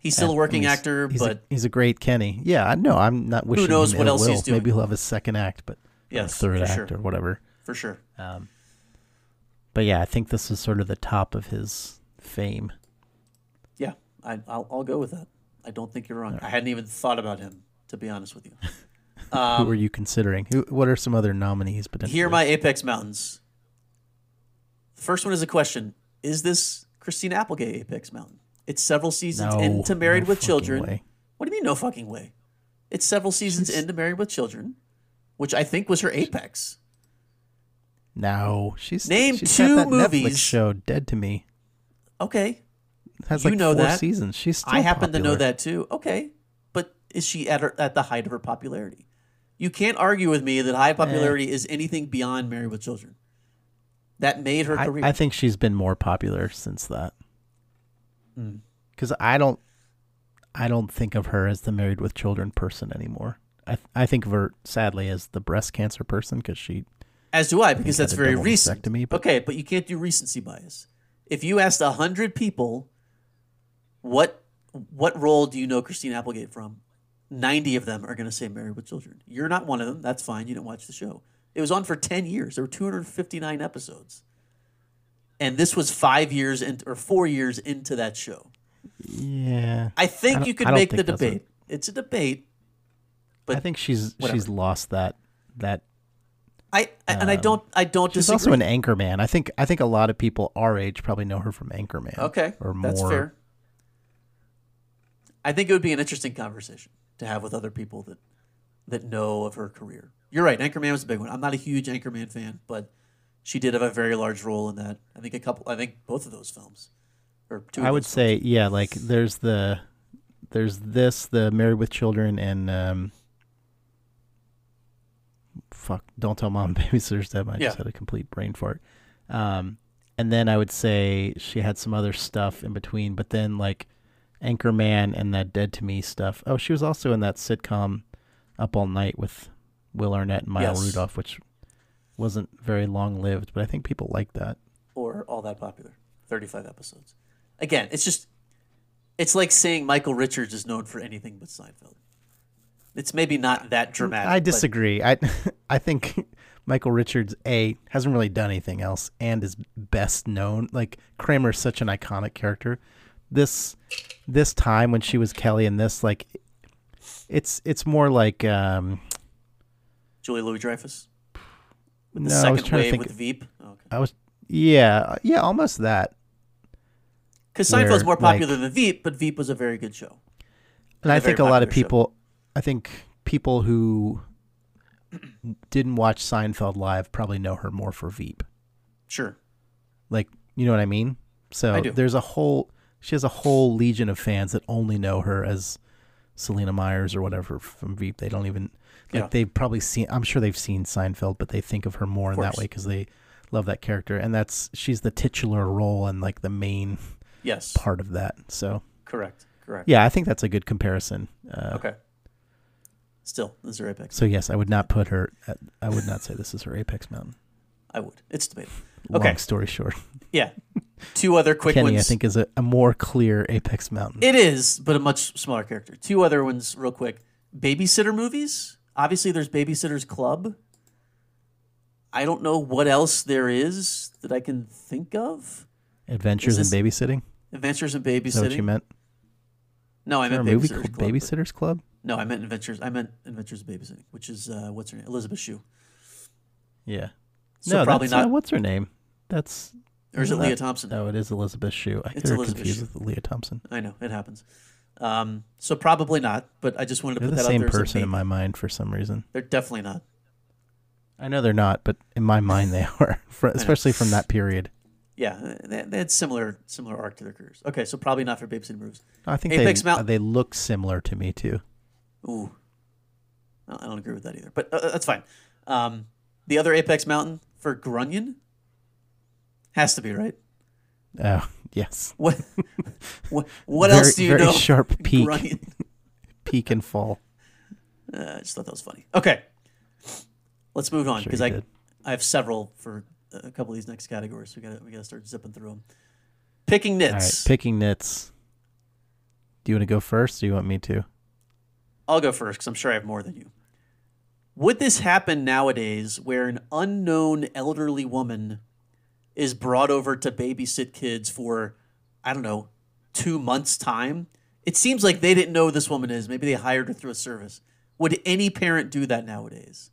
He's still a working he's- actor, he's but a, he's a great Kenny. Yeah, I know. I'm not wishing Who knows what else he's doing. Maybe he'll have a second act, but Yes, third act sure. or whatever. for sure. But yeah, I think this is sort of the top of his fame. I, I'll, I'll go with that. I don't think you're wrong. I hadn't even thought about him, to be honest with you. [laughs] Who were you considering? Who? What are some other nominees potentially? Um, Here are my Apex Mountains. The first one is a question Is this Christine Applegate Apex Mountain? It's several seasons No, into Married no with Children. way. What do you mean, no fucking way? It's several seasons into Married with Children, which I think was her apex. No, she's Name she's two that Netflix movies- show Dead to Me. Okay, has You like know four that. seasons. She's still I happen to know that too. Okay, but is she at her, at the height of her popularity? You can't argue with me that high popularity is anything beyond Married with Children. That made her I, career. I think she's been more popular since that. Hmm. Because I don't, I don't think of her as the married with children person anymore. I th- I think of her sadly as the breast cancer person because she As do I, because that's very recent. but- Okay, but you can't do recency bias. If you asked a hundred people, what what role do you know Christine Applegate from? Ninety of them are going to say Married with Children. You're not one of them. That's fine. You didn't watch the show. It was on for ten years. There were 259 episodes, and this was five years into, or four years into that show. Yeah. I think don't- you could make the that's a- debate. It's a debate. But I think she's whatever. she's lost that that I, I and I don't I don't Um, She's disagree. also an Anchorman. I think I think a lot of people our age probably know her from Anchorman. Okay, or more. that's fair. I think it would be an interesting conversation to have with other people that that know of her career. You're right. Anchorman was a big one. I'm not a huge Anchorman fan, but she did have a very large role in that. I think a couple. I think both of those films, or two. I would those say yeah. Like there's the there's this the Married with Children and um. Fuck! Don't tell mom [laughs] babysitter's dead. I Yeah. just had a complete brain fart. Um, and then I would say she had some other stuff in between, but then like Anchorman and that Dead to Me stuff. Oh, she was also in that sitcom Up All Night with Will Arnett and Maya Yes. Rudolph, which wasn't very long lived, but I think people liked that. or all that popular. 35 episodes. Again, it's just it's like saying Michael Richards is known for anything but Seinfeld. It's maybe not that dramatic. I but- disagree. I [laughs] I think [laughs] Michael Richards a hasn't really done anything else and is best known. Like Kramer is such an iconic character. This this time when she was Kelly in this like it's it's more like um Julia Louis-Dreyfus. The no, I was second trying to wave think with Veep. Oh, okay. I was yeah, yeah, almost that. Because Seinfeld's more like- popular than Veep, but Veep was a very good show. And I think a lot of popular show. people, I think people who [clears throat] didn't watch Seinfeld live probably know her more for Veep. Sure. Like, you know what I mean? So there's a whole, she has a whole legion of fans that only know her as Selina Meyers or whatever from Veep. They don't even, like, Yeah. they've probably seen, I'm sure they've seen Seinfeld, but they think of her more in that way because they love that character. And that's, she's the titular role and like the main Yes. part of that. So, Correct. Correct. yeah, I think that's a good comparison. Uh, Okay. Still, this is her apex. So yes, I would not put her. At, I would not say this is her apex mountain. I would. It's debatable. Long Okay. story short, Yeah. Two other quick Kenny ones. I think is a, a more clear apex mountain. It is, but a much smaller character. Two other ones, real quick. Babysitter movies. Obviously, there's Babysitter's Club. I don't know what else there is that I can think of. Adventures in babysitting. Adventures in Is that what you Babysitting. meant? No, I meant a movie Babysitter's called Club. Babysitter's Club? No, I meant Adventures. I meant Adventures in Babysitting, which is uh, what's her name? Elizabeth Shue. Yeah. So no, probably that's, uh, not. what's her name? That's. Or is it Lea Thompson? No, it is Elizabeth Shue. I It's get her Elizabeth confused Shue. with Lea Thompson. I know it happens. Um, so probably not. But I just wanted to They're put the that out there. as a person in maybe. my mind for some reason. They're definitely not. I know they're not, but in my mind they are, [laughs] for, especially from that period. Yeah, they, they had similar similar arc to their careers. Okay, so probably not for babysitting movies. I think Apex they Mountain. they look similar to me too. Ooh, I I don't agree with that either. But uh, that's fine. Um, the other Apex Mountain for Grunion has to be right. Oh yes, What [laughs] what, what Very- else do you very know? sharp [laughs] peak. Peak and fall. Uh, I just thought that was funny. Okay, let's move on because you I did. I have several for a couple of these next categories. We got to we got to start zipping through them. Picking All right, nits. picking nits. Do you want to go first, or do you want me to? I'll go first because I'm sure I have more than you. Would this happen nowadays where an unknown elderly woman is brought over to babysit kids for, I don't know, two months' time? It seems like they didn't know who this woman is. Maybe they hired her through a service. Would any parent do that nowadays?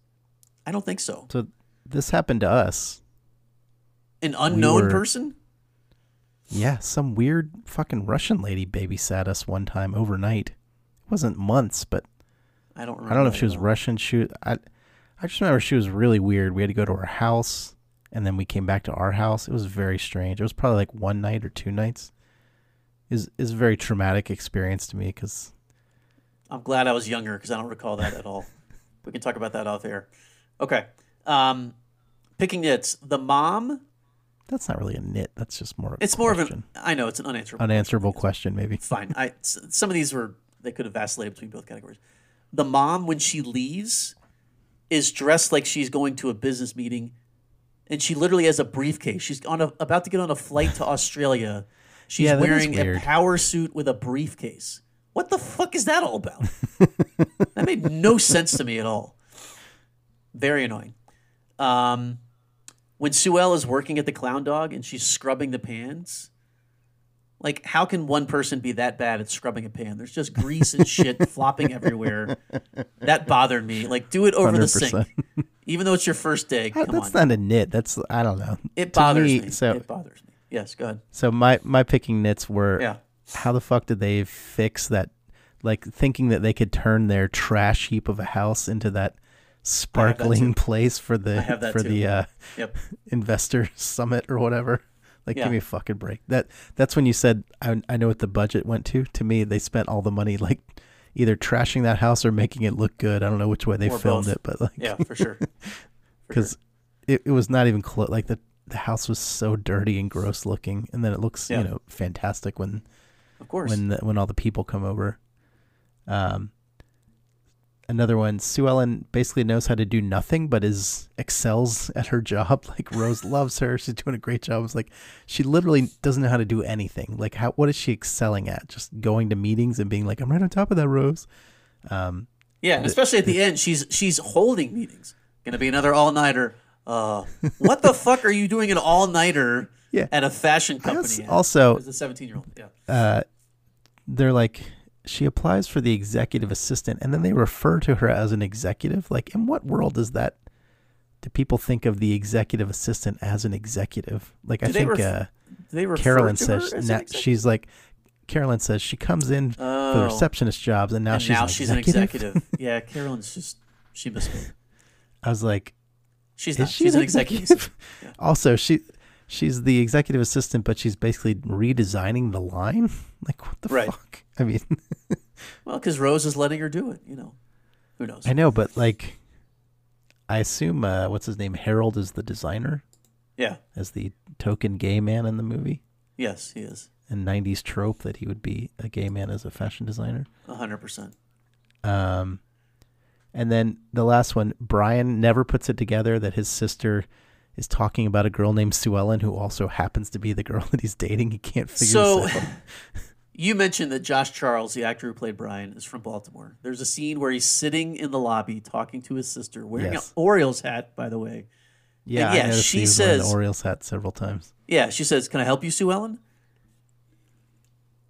I don't think so. So this happened to us. An unknown were- person? Yeah, some weird fucking Russian lady babysat us one time overnight. It wasn't months, but I don't remember. I don't know if she was. Russian. She, I, I just remember she was really weird. We had to go to her house, and then we came back to our house. It was very strange. It was probably like one night or two nights. Is is a very traumatic experience to me because I'm glad I was younger because I don't recall that at all. We can talk about that off air. Okay. Um, picking nits. The mom. that's not really a nit. That's just more. Of a It's more question. of an. I know it's an unanswerable. unanswerable question, maybe. Fine. I some of these were they could have vacillated between both categories. The mom when she leaves is dressed like she's going to a business meeting, and she literally has a briefcase. She's on a, about to get on a flight to Australia. [laughs] She's Yeah, wearing a power suit with a briefcase. What the fuck is that all about? [laughs] that made no sense to me at all. Very annoying. Um, when Sue Ell is working at the Clown Dog and she's scrubbing the pans, like how can one person be that bad at scrubbing a pan? There's just grease and shit [laughs] flopping everywhere. That bothered me. Like do it over the sink. Even though it's your first day. Come That's on. not a nit. That's I don't know. it To bothers me, me. So it bothers me. Yes, go ahead. so my my picking nits were Yeah. how the fuck did they fix that? Like thinking that they could turn their trash heap of a house into that sparkling place for the for too. the uh, Yep. [laughs] investor summit or whatever. Like, Yeah. give me a fucking break. That that's when you said I, I know what the budget went to. To me, they spent all the money like either trashing that house or making it look good. I don't know which way they Or filmed both. it, but like Yeah, for sure. [laughs] Because sure. it, it was not even close. Like the the house was so dirty and gross looking, and then it looks Yeah. you know fantastic when Of course. when the, when all the people come over. Um, another one, Sue Ellen basically knows how to do nothing, but is excels at her job. [laughs] Like Rose loves her; she's doing a great job. It's like she literally doesn't know how to do anything. Like how what is she excelling at? Just going to meetings and being like, "I'm right on top of that, Rose." Um, Yeah, and especially at the end, she's she's holding meetings. Gonna be another all nighter. Uh, what the [laughs] fuck are you doing an all nighter Yeah. at a fashion company? also- as a seventeen year old. Yeah. they're like she applies for the executive assistant and then they refer to her as an executive like in what world does that do people think of the executive assistant as an executive like i Do they think ref- uh, they refer carolyn to her says as na- an executive? she's like carolyn says she comes in for the Oh. receptionist jobs and now and she's, now an, she's an executive. executive. [laughs] yeah, Carolyn's just she misspoke. i was like She's not. she she's an executive. executive [laughs] also she she's the executive assistant but she's basically redesigning the line [laughs] like what the Right. fuck [laughs] i mean [laughs] well, because Rose is letting her do it. You know, who knows? I know, but like, I assume uh, what's his name? Harold is the designer, Yeah. as the token gay man in the movie, Yes, he is. and '90s trope that he would be a gay man as a fashion designer. A hundred percent. Um, and then the last one, Brian never puts it together that his sister is talking about a girl named Sue Ellen who also happens to be the girl [laughs] that he's dating. He can't figure So, this out. You mentioned that Josh Charles, the actor who played Brian, is from Baltimore. There's a scene where he's sitting in the lobby talking to his sister, wearing Yes. an Orioles hat, by the way. Yeah, yeah, I she he was wearing the says- Orioles hat several times. Yeah, she says, "Can I help you, Sue Ellen?"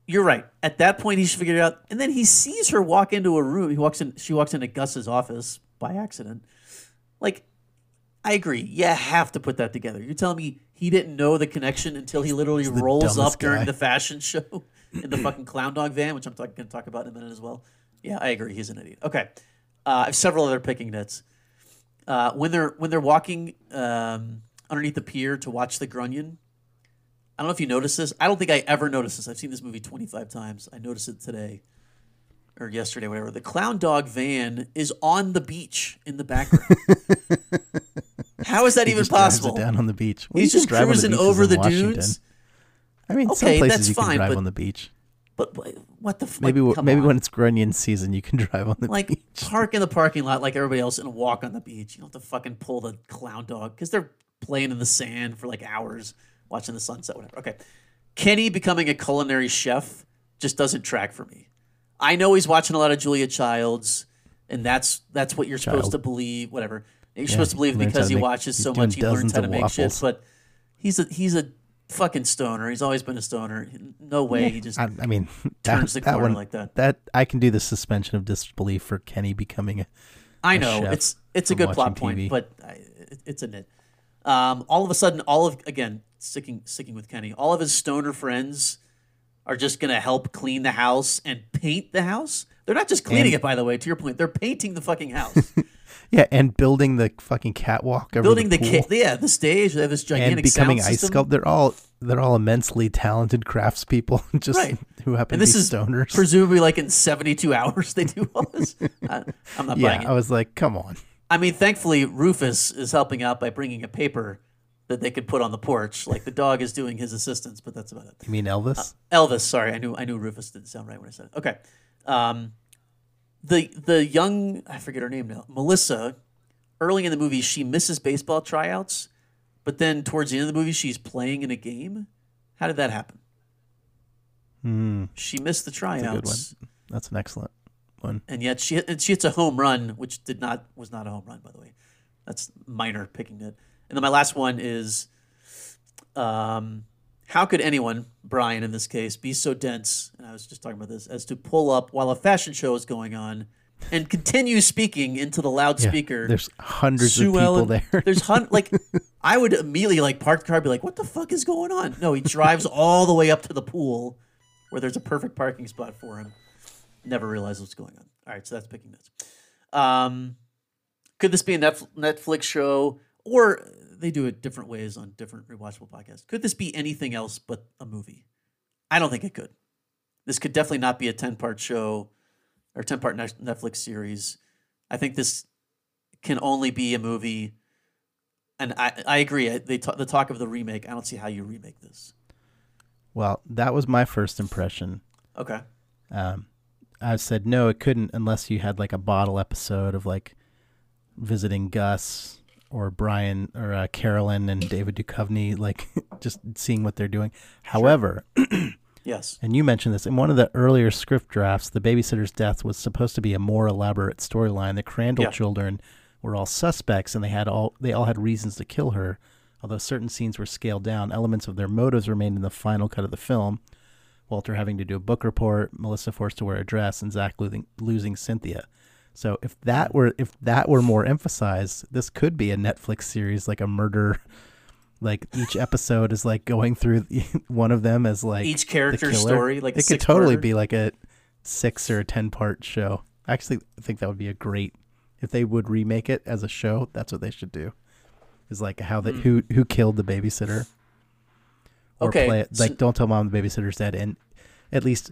You're right. At that point, he should figure it out. And then he sees her walk into a room. He walks in. She walks into Gus's office by accident. Like, I agree. You have to put that together. You're telling me he didn't know the connection until he literally rolls up during the fashion show [laughs] in [clears throat] the fucking clown dog van, which I'm talk- going to talk about in a minute as well. Yeah, I agree. He's an idiot. Okay, uh, I have several other picking nits. Uh, when they're when they're walking um, underneath the pier to watch the Grunion, I don't know if you noticed this. I don't think I ever noticed this. I've seen this movie 25 times. I noticed it today or yesterday, whatever. The clown dog van is on the beach in the background. [laughs] How is that He even just drives it possible? down on the beach. Well, He's you just on the cruising over the Washington. dunes. I mean, some Okay, places that's you can fine, drive but- on the beach. But wh- what the fuck? Maybe come maybe on. when it's grunion season, you can [laughs] drive on the like beach. park in the parking lot like everybody else and walk on the beach. You don't have to fucking pull the clown dog because they're playing in the sand for like hours watching the sunset, whatever. Okay. Kenny becoming a culinary chef just doesn't track for me. I know he's watching a lot of Julia Childs, and that's that's what you're supposed to believe. Whatever you're supposed to believe because to he make- watches so much, he learns how to of make shit. But he's a he's a fucking stoner. He's always been a stoner. No way he just I, I mean, [laughs] that, turns the that corner one, like that. That I can do the suspension of disbelief for Kenny becoming a. I a know chef it's it's a good plot point, TV. but I, it, it's a nit. Um, all of a sudden, all of again sticking sticking with Kenny, all of his stoner friends are just gonna help clean the house and paint the house. They're not just cleaning And- it, by the way. To your point, they're painting the fucking house, [laughs] Yeah, and building the fucking catwalk building the, the, ca- yeah the stage. They have this gigantic and becoming ice sculpt. They're all they're all immensely talented craftspeople, [laughs] just Right. who happen And to this be is stoners. presumably like in seventy two [laughs] hours they do all this. I, I'm not buying yeah, it. I was like, come on. I mean, thankfully, Rufus is helping out by bringing a paper that they could put on the porch. Like the dog is doing his assistance, but that's about it. You mean Elvis? Uh, Elvis, sorry, I knew I knew Rufus didn't sound right when I said it. Okay, um, the the young I forget her name now, Melissa. Early in the movie, she misses baseball tryouts but then towards the end of the movie, she's playing in a game. How did that happen? Hmm, She missed the that's a good one. tryouts, That's an excellent one. and yet she and she hits a home run, which did not was not a home run, by the way. That's minor picking it. And then my last one is, um, how could anyone, Brian in this case, be so dense? And I was just talking about this as to pull up while a fashion show is going on, and continue speaking into the Yeah, loudspeaker. There's hundreds Sue of people Ellen- there. There's hun- [laughs] like I would immediately like park the car, and be like, "What the fuck is going on?" No, he drives all the way up to the pool, where there's a perfect parking spot for him. Never realized what's going on. All right, so that's picking this. Um, could this be a Netf- Netflix show, or they do it different ways on different rewatchable podcasts? Could this be anything else but a movie? I don't think it could. This could definitely not be a ten part show or ten part Netflix series. I think this can only be a movie. And I, I agree. They ta- the talk of the remake. I don't see how you remake this. well, that was my first impression. Okay. Um, I said no, it couldn't unless you had like a bottle episode of like visiting Gus or Brian or uh, Carolyn and David Duchovny, like [laughs] just seeing what they're doing. However, [clears throat] Yes. and you mentioned this in one of the earlier script drafts, the babysitter's death was supposed to be a more elaborate storyline. The Crandell Yeah. children were all suspects, and they had all they all had reasons to kill her. Although certain scenes were scaled down, elements of their motives remained in the final cut of the film. Walter having to do a book report, Melissa forced to wear a dress, and Zach losing, losing Cynthia. So if that were if that were more emphasized, this could be a Netflix series, like a murder. Like each episode is like going through [laughs] one of them as like Each character's story, like it could totally parter. be like a six or a ten part show. i Actually, I think that would be a great if they would remake it as a show. That's what they should do. Is like how Hmm. they who who killed the babysitter. Or Okay, play it so- like don't tell mom the babysitter's dead, and at least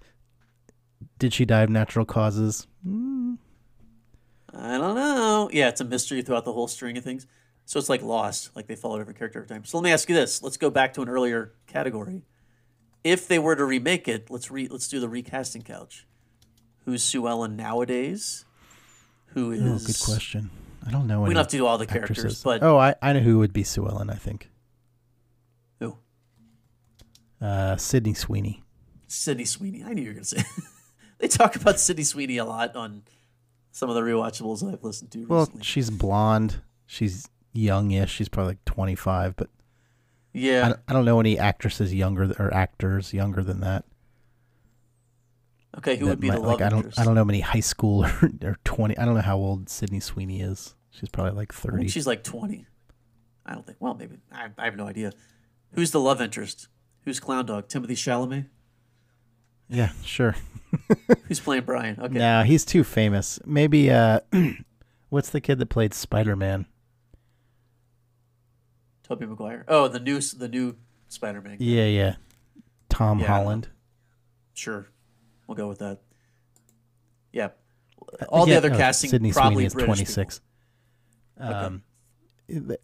did she die of natural causes? I don't know. Yeah, it's a mystery throughout the whole string of things. So it's like Lost, like they followed every character every time. So let me ask you this. Let's go back to an earlier category. If they were to remake it, let's re let's do the recasting couch. Who's Sue Ellen nowadays? Who is Oh, good question. I don't know. We don't have to do all the characters, but oh, I I know who would be Sue Ellen. I think who? uh, Sydney Sweeney. Sydney Sweeney. I knew you were gonna say. [laughs] they talk about Sydney Sweeney a lot on some of the rewatchables I've listened to Well, recently. she's blonde. She's youngish. She's probably like 25, but I, yeah, don't- I don't know any actresses younger th- or actors younger than that. okay. Who would be might- the like love I don't? I don't know many high school [laughs] or, or 20. I don't know how old Sydney Sweeney is. She's probably like I 30. think she's like twenty. I don't think. Well, maybe. I, I have no idea. Who's the love interest? Who's Clown Dog? Timothée Chalamet. Yeah, sure. [laughs] Who's playing Brian? Okay. No, he's too famous. Maybe uh [clears throat] what's the kid that played Spider-Man? Tobey Maguire. Oh, the new the new Spider-Man. Yeah, yeah. Tom Yeah, I don't know. Holland. Sure, we'll go with that. Yeah. All Yeah, the other no, casting Sydney probably Sweeney is British 26. Um, th-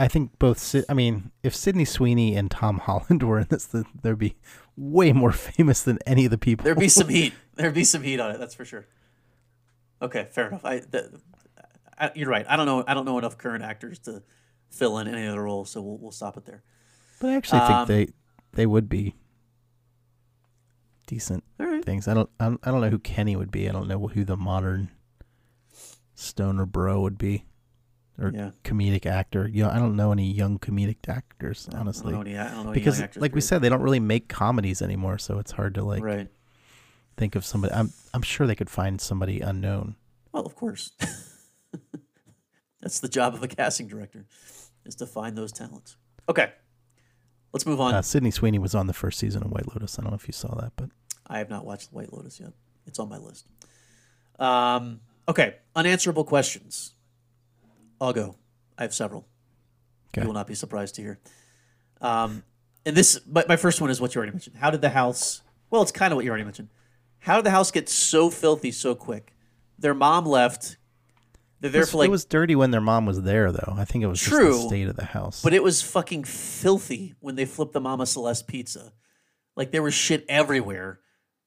I think both. Sid- I mean, if Sydney Sweeney and Tom Holland [laughs] were in this, then they'd be way more famous than any of the people. There'd be some [laughs] heat. There'd be some heat on it. That's for sure. Okay, fair enough. I, the, I you're right. I don't know. I don't know enough current actors to fill in any other role, so we'll we'll stop it there. but I actually Um, think they they would be decent right. things. I don't I don't know who Kenny would be. I don't know who the modern stoner bro would be, or Yeah. comedic actor. You know, I don't know any young comedic actors honestly. I don't know any, I don't know any because like we said they don't really make comedies anymore so it's hard to like right. think of somebody i'm i'm sure they could find somebody unknown Well, of course. [laughs] That's the job of a casting director, is to find those talents. Okay, let's move on. uh, sydney sweeney was on the first season of white lotus i don't know if you saw that but I have not watched White Lotus yet. It's on my list. Um, okay, unanswerable questions. I'll go. I have several. Okay. You will not be surprised to hear. Um, and this, my, my first one is what you already mentioned. How did the house? Well, it's kind of what you already mentioned. How did the house get so filthy so quick? Their mom left. They're there it was, for like it was dirty when their mom was there though i think it was just True, the state of the house But it was fucking filthy when they flipped the Mama Celeste pizza. Like there was shit everywhere.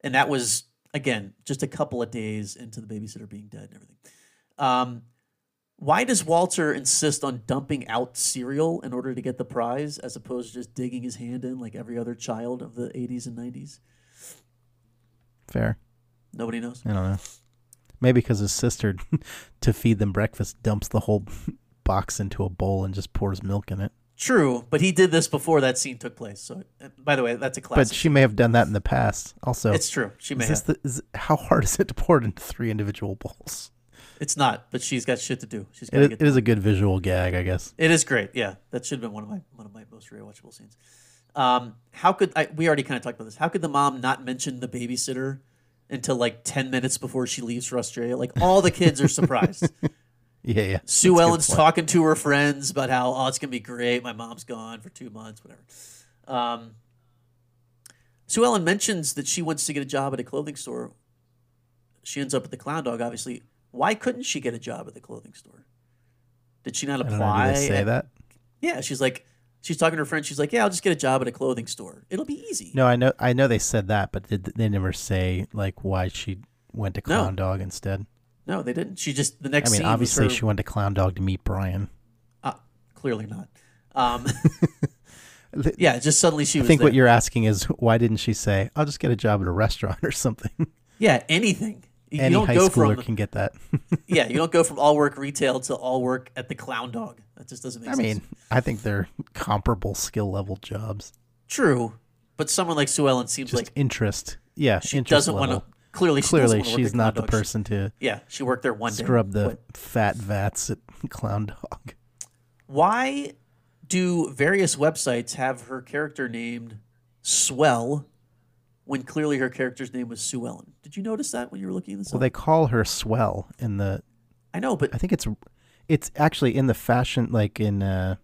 And that was, again, just a couple of days into the babysitter being dead and everything. Um, Why does Walter insist on dumping out cereal in order to get the prize as opposed to just digging his hand in like every other child of the 80s and 90s? Fair. Nobody knows. I don't know. Maybe because his sister, [laughs] to feed them breakfast, dumps the whole [laughs] box into a bowl and just pours milk in it. True, but he did this before that scene took place. So, uh, by the way, that's a classic. But she may have done that in the past. Also, it's true. She may have. the, is, how hard is it to pour it into three individual [laughs] bowls? It's not, but she's got shit to do. She's got It, to get. it is a good visual gag, I guess. It is great. Yeah, that should have been one of my one of my most rewatchable scenes. Um, how could I? We already kind of talked about this. How could the mom not mention the babysitter until like ten minutes before she leaves for Australia? Like all the kids are surprised. [laughs] Yeah, yeah. Sue That's Ellen's talking to her friends about how oh it's gonna be great. My mom's gone for two months, whatever. Um, Sue Ellen mentions that she wants to get a job at a clothing store. She ends up at the Clown Dog, obviously. Why couldn't she get a job at the clothing store? Did she not don't know. apply? Say at- that? Yeah, she's like, she's talking to her friend. She's like, yeah, I'll just get a job at a clothing store. It'll be easy. No, I know. I know they said that, but did they never say like why she went to No. Clown Dog instead? No, they didn't. She just the next. I mean, obviously her- she went to Clown Dog to meet Brian. uh, clearly not. Um, [laughs] yeah, just suddenly she I think what you're asking is why didn't she say, "I'll just get a job at a restaurant [laughs] or something"? Yeah, anything. You Any don't high go schooler from can get that. [laughs] yeah, you don't go from all work retail to all work at the Clown Dog. That just doesn't make I sense. I mean, I think they're comparable skill level jobs. true, but someone like Sue Ellen seems Just like interest. Yeah, she interest doesn't want to. Clearly, she Clearly, she's not the person to yeah, she worked there one day. scrub the fat vats at [laughs] Clown Dog. why do various websites have her character named Swell when clearly her character's name was Sue Ellen? Did you notice that when you were looking this Well, up? Well, they call her Swell in the. I know, but I think it's, it's actually in the fashion like in uh,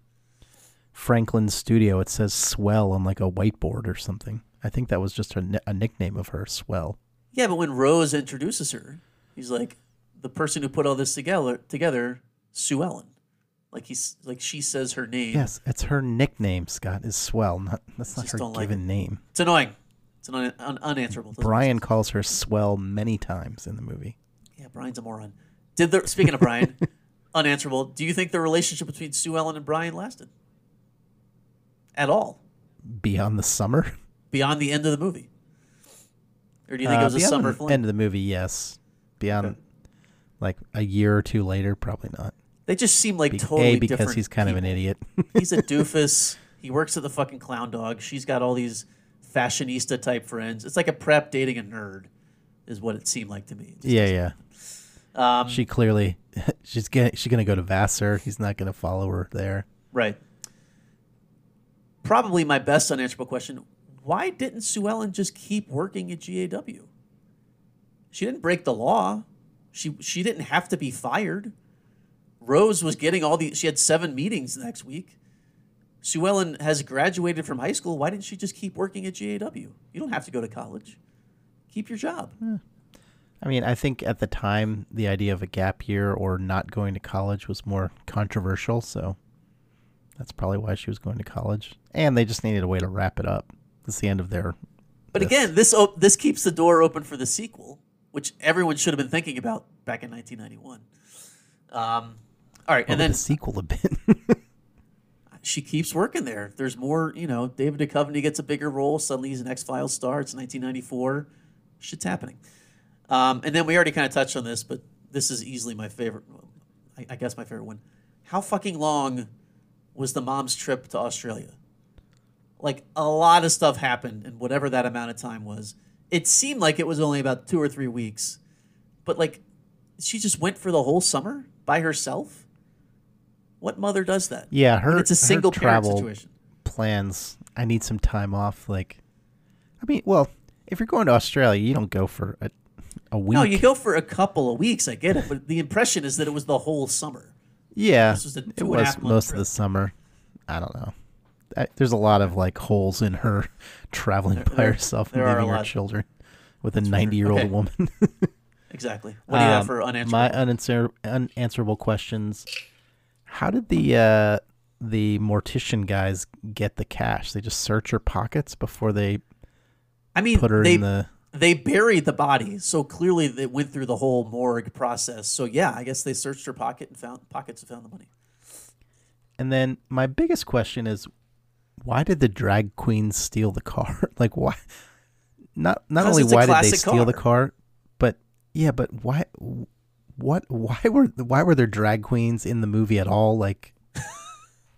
Franklin's studio. It says Swell on like a whiteboard or something. I think that was just a, a nickname of her, Swell. yeah, but when Rose introduces her, he's like the person who put all this together. Together, Sue Ellen. Like he's like she says her name. Yes, it's her nickname. Scott is Swell. Not that's not her don't like given name. It's annoying. It's an un- un- unanswerable. Brian calls her Swell many times in the movie. Yeah, Brian's a moron. Did the speaking of Brian, [laughs] unanswerable? Do you think the relationship between Sue Ellen and Brian lasted at all Beyond the summer. beyond the end of the movie, or do you think it Uh, was a summer the end of the movie, yes. Beyond, Okay. like a year or two later, probably not. They just seem like Be- totally a because he's kind of an idiot. he's a [laughs] doofus. He works at the fucking Clown Dog. She's got all these fashionista type friends. It's like a prep dating a nerd, is what it seemed like to me. Yeah, yeah. Um, She clearly, [laughs] she's gonna she's gonna go to Vassar. He's not gonna follow her there. Right. Probably my best unanswerable question: Why didn't Sue Ellen just keep working at GAW? She didn't break the law. She she didn't have to be fired. Rose was getting all the. She had seven meetings next week. Sue Ellen has graduated from high school. Why didn't she just keep working at GAW? You don't have to go to college. Keep your job. I mean, I think at the time the idea of a gap year or not going to college was more controversial, so that's probably why she was going to college. And they just needed a way to wrap it up. That's the end of their. But again, this op- this keeps the door open for the sequel, which everyone should have been thinking about back in 1991. Um, all right, What and would then the sequel have been? [laughs] she keeps working there. There's more, you know. David Duchovny gets a bigger role. Suddenly, he's an X Files star. It's 1994. Shit's happening. Um, and then we already kind of touched on this, but this is easily my favorite. I, I guess my favorite one. How fucking long was the mom's trip to Australia? Like a lot of stuff happened in whatever that amount of time was. It seemed like it was only about two or three weeks, but like she just went for the whole summer by herself. What mother does that? yeah, When her it's a single travel situation. plans. I need some time off. Like, I mean, well, if you're going to Australia, you don't go for a, a week. No, you go for a couple of weeks. I get it, but the impression is that it was the whole summer. Yeah, This was it two and a was most of the summer. I don't know. I, there's a lot of like holes in her [laughs] traveling by there- herself and there leaving her children with a 90 year old Okay. woman. [laughs] Exactly. What do you have Um, for unanswerable? My unanswer- unanswerable questions. How did the uh, the mortician guys get the cash? They just search her pockets before they I mean, put her they in the. they buried the body, so clearly they went through the whole morgue process. So yeah, I guess they searched her pocket and found pockets and found the money. And then my biggest question is, why did the drag queens steal the car? [laughs] like why? Not not only why did they steal the car. car, but yeah, but why? What? Why were why were there drag queens in the movie at all? Like,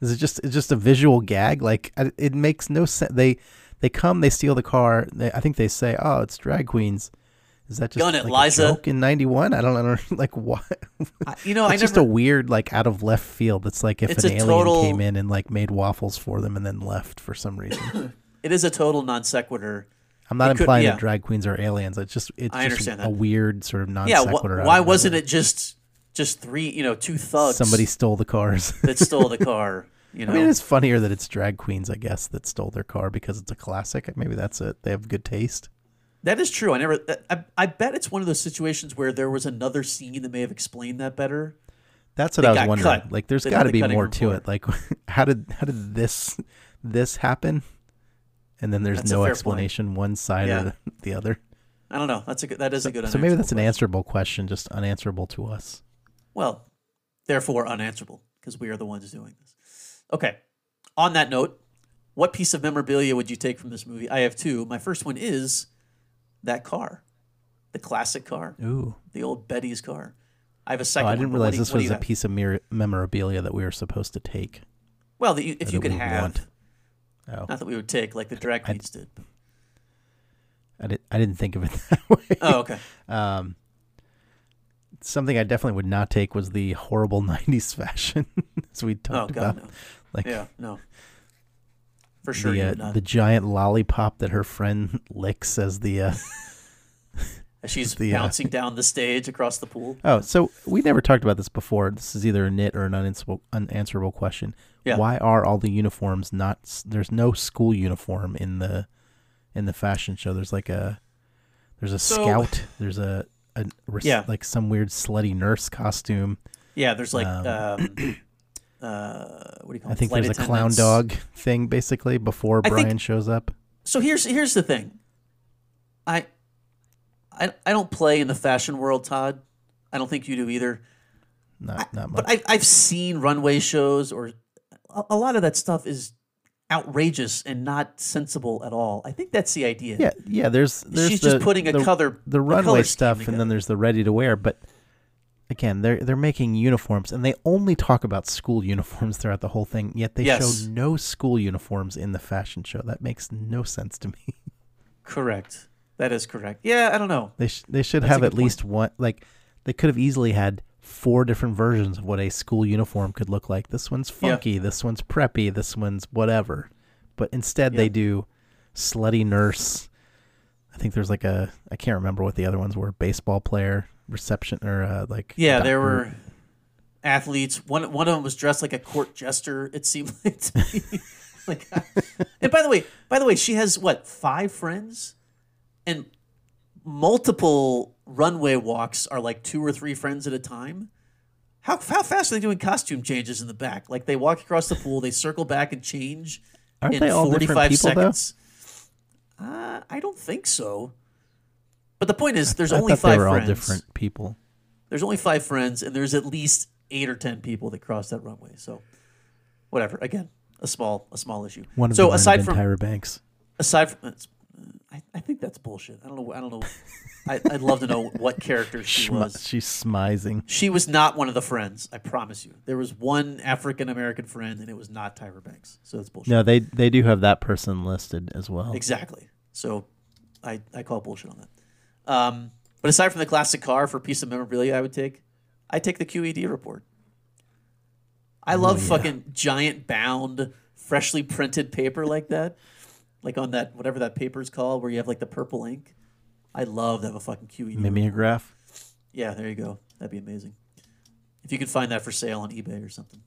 is it just it's just a visual gag? Like it makes no sense. They they come, they steal the car. They, I think they say, "Oh, it's drag queens." Is that just Gun it, like Liza. a joke in '91? I don't know. [laughs] Like what? I, you know, I it's just never. a weird, like out of left field. It's like if It's an alien total- came in and like made waffles for them and then left for some reason. [coughs] it is a total non sequitur. I'm not could- implying yeah. that drag queens are aliens. It's just it's I just a that. weird sort of non Yeah, sequitur. wh- why wasn't it just just three? You know, two thugs. somebody stole the cars? [laughs] that stole the [laughs] car. You know, I mean, it's funnier that it's drag queens, I guess, that stole their car because it's a classic. Maybe that's it. They have good taste. that is true. I never. Uh, I, I bet it's one of those situations where there was another scene that may have explained that better. That's what They I was wondering. cut. Like, there's got to be more to it. Like, [laughs] how did how did this this happen? And then there's That's no fair point. explanation, one side Yeah. or the, the other. I don't know. That's a good. That is a good. So maybe that's an question. answerable question, just unanswerable to us. Well, therefore unanswerable because we are the ones doing this. Okay. On that note, what piece of memorabilia would you take from this movie? I have two. My first one is that car, the classic car, Ooh. the old Betty's car. I have a Oh, second. I didn't realize you- this was a have? piece of memorabilia that we were supposed to take. Well, you, if you could we have, want. Oh, not that we would take like the drag queens did. I, did, I didn't think of it [laughs] that way. Oh, okay. Um, something I definitely would not take was the horrible [laughs] '90s fashion, [laughs] as we talked Oh God, about. no. Like Yeah, no. For sure, the uh, the giant lollipop that her friend licks as the. Uh, As She's the, uh, bouncing down the stage across the pool. oh, so we never talked about this before. This is either a nit or an unanswerable, unanswerable question. Yeah. Why are all the uniforms not? There's no school uniform in the in the fashion show. There's like a there's a So- scout. There's a, a res- Yeah. like some weird slutty nurse costume. Yeah, there's like Um, um, [clears throat] uh, what do you call? I think there's a clown dog thing basically before I think- Brian shows up. So here's here's the thing. I, I I don't play in the fashion world, Todd. I don't think you do either. Not not much. But I, I've seen runway shows, or a, lot of that stuff is outrageous and not sensible at all. I think that's the idea. yeah, yeah. There's there's She's the, just putting a color the a runway color stuff, and then there's the ready to wear. But again, they're they're making uniforms, and they only talk about school uniforms throughout the whole thing. Yet they Yes. show no school uniforms in the fashion show. That makes no sense to me. [laughs] correct. That is correct. Yeah, I don't know. They sh- they should That's have at least one. Like they could have easily had four different versions of what a school uniform could look like. This one's Yeah. funky. This one's preppy. This one's whatever. But instead, Yeah. they do slutty nurse. I think there's like a I can't remember what the other ones were. Baseball player, reception, or uh, like Yeah, there were athletes. One one of them was dressed like a court jester. It seemed [laughs] like to me. like, and by the way, by the way, she has what five friends, and multiple runway walks are like two or three friends at a time. How how fast are they doing costume changes in the back? Like they walk across the pool, they circle back and change Aren't in they all forty different five people though? seconds. Uh, I don't think so. But the point is, there's I only thought they five were all different people. there's only five friends and there's at least eight or ten people that cross that runway so whatever again a small a small issue One of so aside from Tyra Banks. aside from I, I think that's bullshit i don't know i don't know I, i'd love to know what character she Schmi- was she's smizing. she was not one of the friends i promise you there was one african american friend and it was not tyra banks so that's bullshit No, they they do have that person listed as well. Exactly. So I, I call bullshit on that. Um, but aside from the classic car for piece of memorabilia I would take, I take the QED report. I love yeah. fucking giant bound, freshly printed paper like that. Like on that whatever that paper is called where you have like the purple ink. I love to have a fucking QED. Mimeograph. Yeah, there you go. That'd be amazing. If you could find that for sale on eBay or something,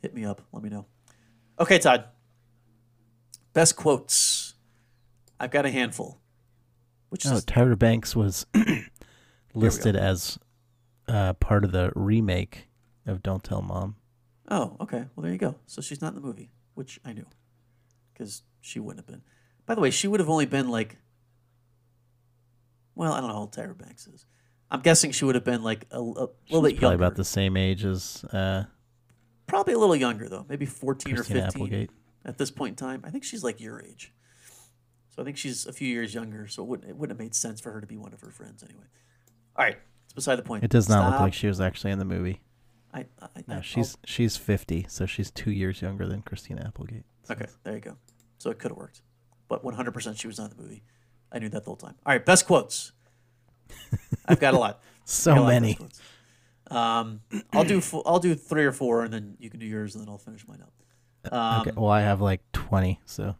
hit me up. Let me know. Okay, Todd. Best quotes. I've got a handful. Which Oh, is Tyra Banks was [clears throat] listed as uh, part of the remake of Don't Tell Mom. oh, okay. Well, there you go. So she's not in the movie, which I knew, because she wouldn't have been. By the way, she would have only been like Well, I don't know how old Tyra Banks is. I'm guessing she would have been like a, a little She's bit probably younger. about the same age as uh, Probably a little younger though, maybe 14 Christina or 15 Applegate. at this point in time. I think she's like your age. So I think she's a few years younger. So it wouldn't it wouldn't have made sense for her to be one of her friends anyway. All right, it's beside the point. It does not look like she was actually in the movie. I, I, I, No, I'll- she's she's 50, so she's two years younger than Christina Applegate. Okay, there you go. So it could have worked, but 100% she was not in the movie. I knew that the whole time. All right, best quotes. [laughs] I've got a lot. So a lot many. Um, I'll do I'll do three or four, and then you can do yours, and then I'll finish mine up. Um, okay, well I have like 20, so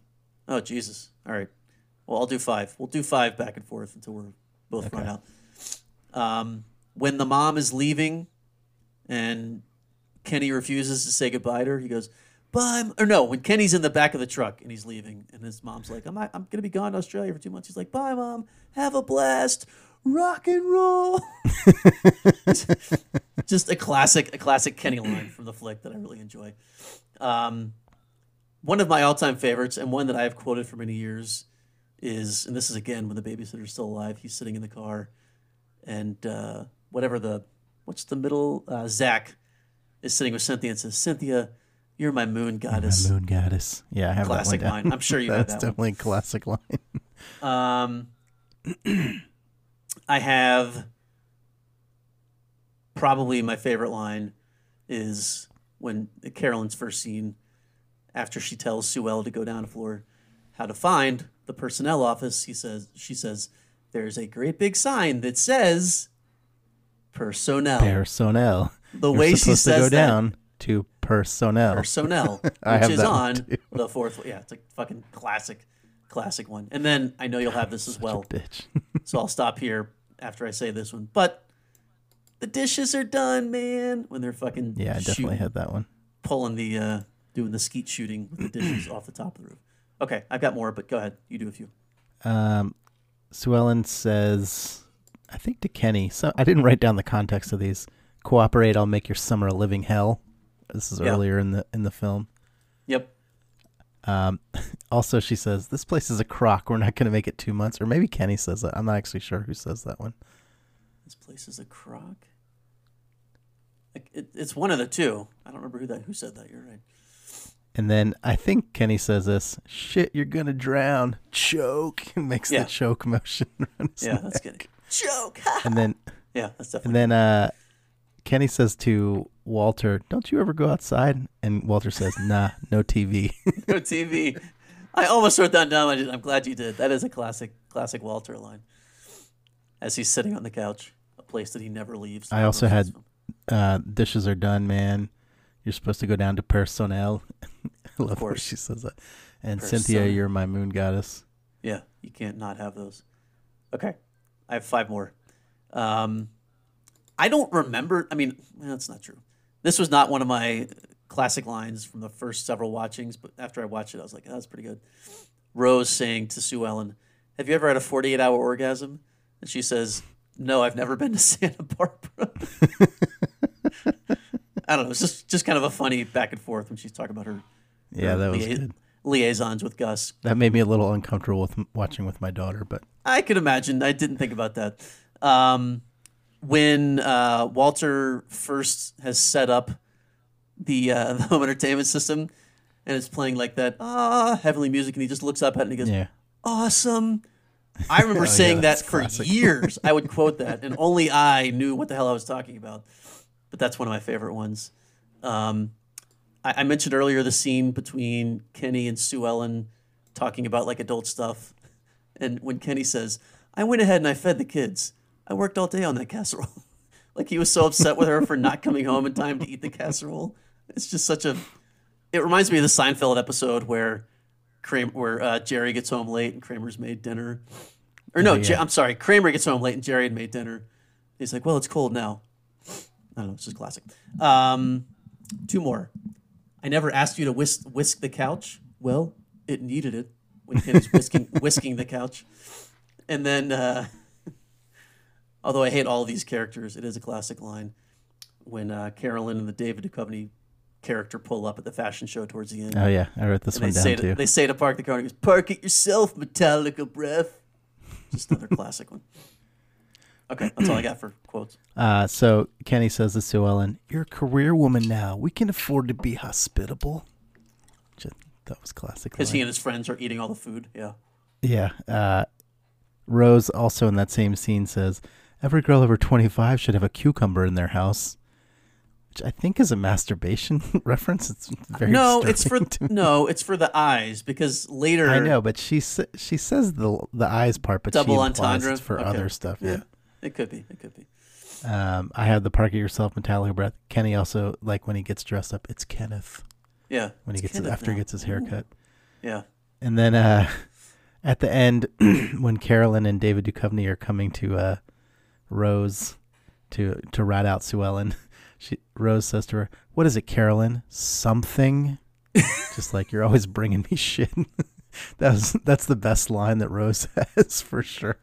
Oh Jesus! All right. Well, I'll do five. We'll do five back and forth until we're both run out. Um, when the mom is leaving, and Kenny refuses to say goodbye to her, he goes, "Bye." m-" Or no, when Kenny's in the back of the truck and he's leaving, and his mom's like, "I'm I'm gonna be gone to Australia for two months." He's like, "Bye, mom. Have a blast. Rock and roll." [laughs] Just a classic, a classic Kenny line from the flick that I really enjoy. Um, one of my all-time favorites and one that I have quoted for many years is, and this is again when the babysitter's still alive. He's sitting in the car, and uh, whatever the what's the middle uh, Zach is sitting with Cynthia and says, "Cynthia, you're my moon goddess." My moon goddess. Yeah, I have Classic that one line. I'm sure you [laughs] have That's that one. definitely a classic line. [laughs] Um, [clears throat] I have probably my favorite line is when Carolyn's first scene after she tells Sue Ellen to go down to floor how to find the personnel office. He says she says there's a great big sign that says personnel. Personnel. the You're way she says to go that, down to personnel. personnel, [laughs] which is on the fourth. Yeah, it's a fucking classic, classic one. And then I know you'll have this [laughs] as well. Bitch. So I'll stop here after I say this one. But the dishes are done, man. When they're fucking yeah, I definitely shooting- had that one. pulling the uh, doing the skeet shooting with the dishes [clears throat] off the top of the roof. Okay, I've got more, but go ahead. You do a few. Um, Sue Ellen says, I think to Kenny. So I didn't write down the context of these. Cooperate, I'll make your summer a living hell. This is Yeah. earlier in the in the film. Yep. Um, [laughs] also, she says this place is a crock. We're not going to make it two months, or maybe Kenny says that. I'm not actually sure who says that one. This place is a crock. Like, It, it's one of the two. I don't remember who that who said that. You're right. And then I think Kenny says this. Shit, you're gonna drown. Choke and [laughs] makes Yeah. the choke motion. [laughs] Yeah, neck. that's good. Choke. And then yeah, that's definitely. and then uh, Kenny says to Walter, "Don't you ever go outside?" And Walter says, [laughs] "Nah, no TV." [laughs] no TV. I almost wrote that down. I I'm glad you did. That is a classic, classic Walter line. As he's sitting on the couch, a place that he never leaves. I also had uh, dishes are done, man. You're supposed to go down to personnel. [laughs] I love course. she says that. And Cynthia, you're my moon goddess. Yeah, you can't not have those. Okay, I have five more. Um, I don't remember. I mean, that's not true. This was not one of my classic lines from the first several watchings, but after I watched it, I was like, oh, "That's pretty good." Rose saying to Sue Ellen, "Have you ever had a 48-hour orgasm?" And she says, "No, I've never been to [laughs] Santa Barbara." I don't know. It's just just kind of a funny back and forth when she's talking about her. Yeah, her that was lia- good. Liaisons with Gus. That made me a little uncomfortable with watching with my daughter, but I could imagine. I didn't think about that. Um, when uh, Walter first has set up the uh, [laughs] the home entertainment system, and it's playing like that ah heavenly music, and he just looks up at it and he goes, yeah. "Awesome." [laughs] I remember yeah, saying that for classic. years. I would quote [laughs] that, and only I knew what the hell I was talking about. But that's one of my favorite ones. Um, I, I mentioned earlier the scene between Kenny and Sue Ellen talking about like adult stuff, and when Kenny says, "I went ahead and I fed the kids. I worked all day on that casserole." [laughs] like he was so upset with her for not coming home in time to eat the casserole. It's just such a. It reminds me of the Seinfeld episode where Kramer, where uh, Jerry gets home late and Kramer's made dinner. Or no, Oh, yeah. I'm sorry, Kramer gets home late and Jerry had made dinner. He's like, "Well, it's cold now." I don't know. It's just classic. Um, two more. I never asked you to whisk, whisk the couch. Well, it needed it when Kenny's whisking [laughs] whisking the couch. And then, uh, although I hate all these characters, it is a classic line when uh, Carolyn and the David Duchovny character pull up at the fashion show towards the end. Oh yeah, I wrote this And one down say too. to, they say to park the car, and he goes, "Park it yourself, Metallica breath." Just another [laughs] classic one. Okay, that's all I got for quotes. [clears throat] Uh, so Kenny says this to Sue Ellen, "You're a career woman now. We can afford to be hospitable." I was classic. Because he and his friends are eating all the food. Yeah. Yeah. Uh, Rose also in that same scene says, "Every girl over twenty-five should have a cucumber in their house," which I think is a masturbation [laughs] reference. It's very no, it's for disturbing [laughs] to me. no, it's for the eyes because later I know, but she she says the the eyes part, but double entendre it's for Okay. other stuff. Yeah. it could be. It could be. Um, I have the park it yourself Metallica breath. Kenny also like when he gets dressed up. It's Kenneth Yeah. when he gets his, Kenneth after he gets his haircut. Yeah. And then uh, [laughs] at the end, [clears throat] when Carolyn and David Duchovny are coming to uh, Rose to to rat out Sue Ellen, [laughs] she Rose says to her, "What is it, Carolyn? Something." [laughs] Just like you're always bringing me shit. [laughs] that was that's the best line that Rose has for sure.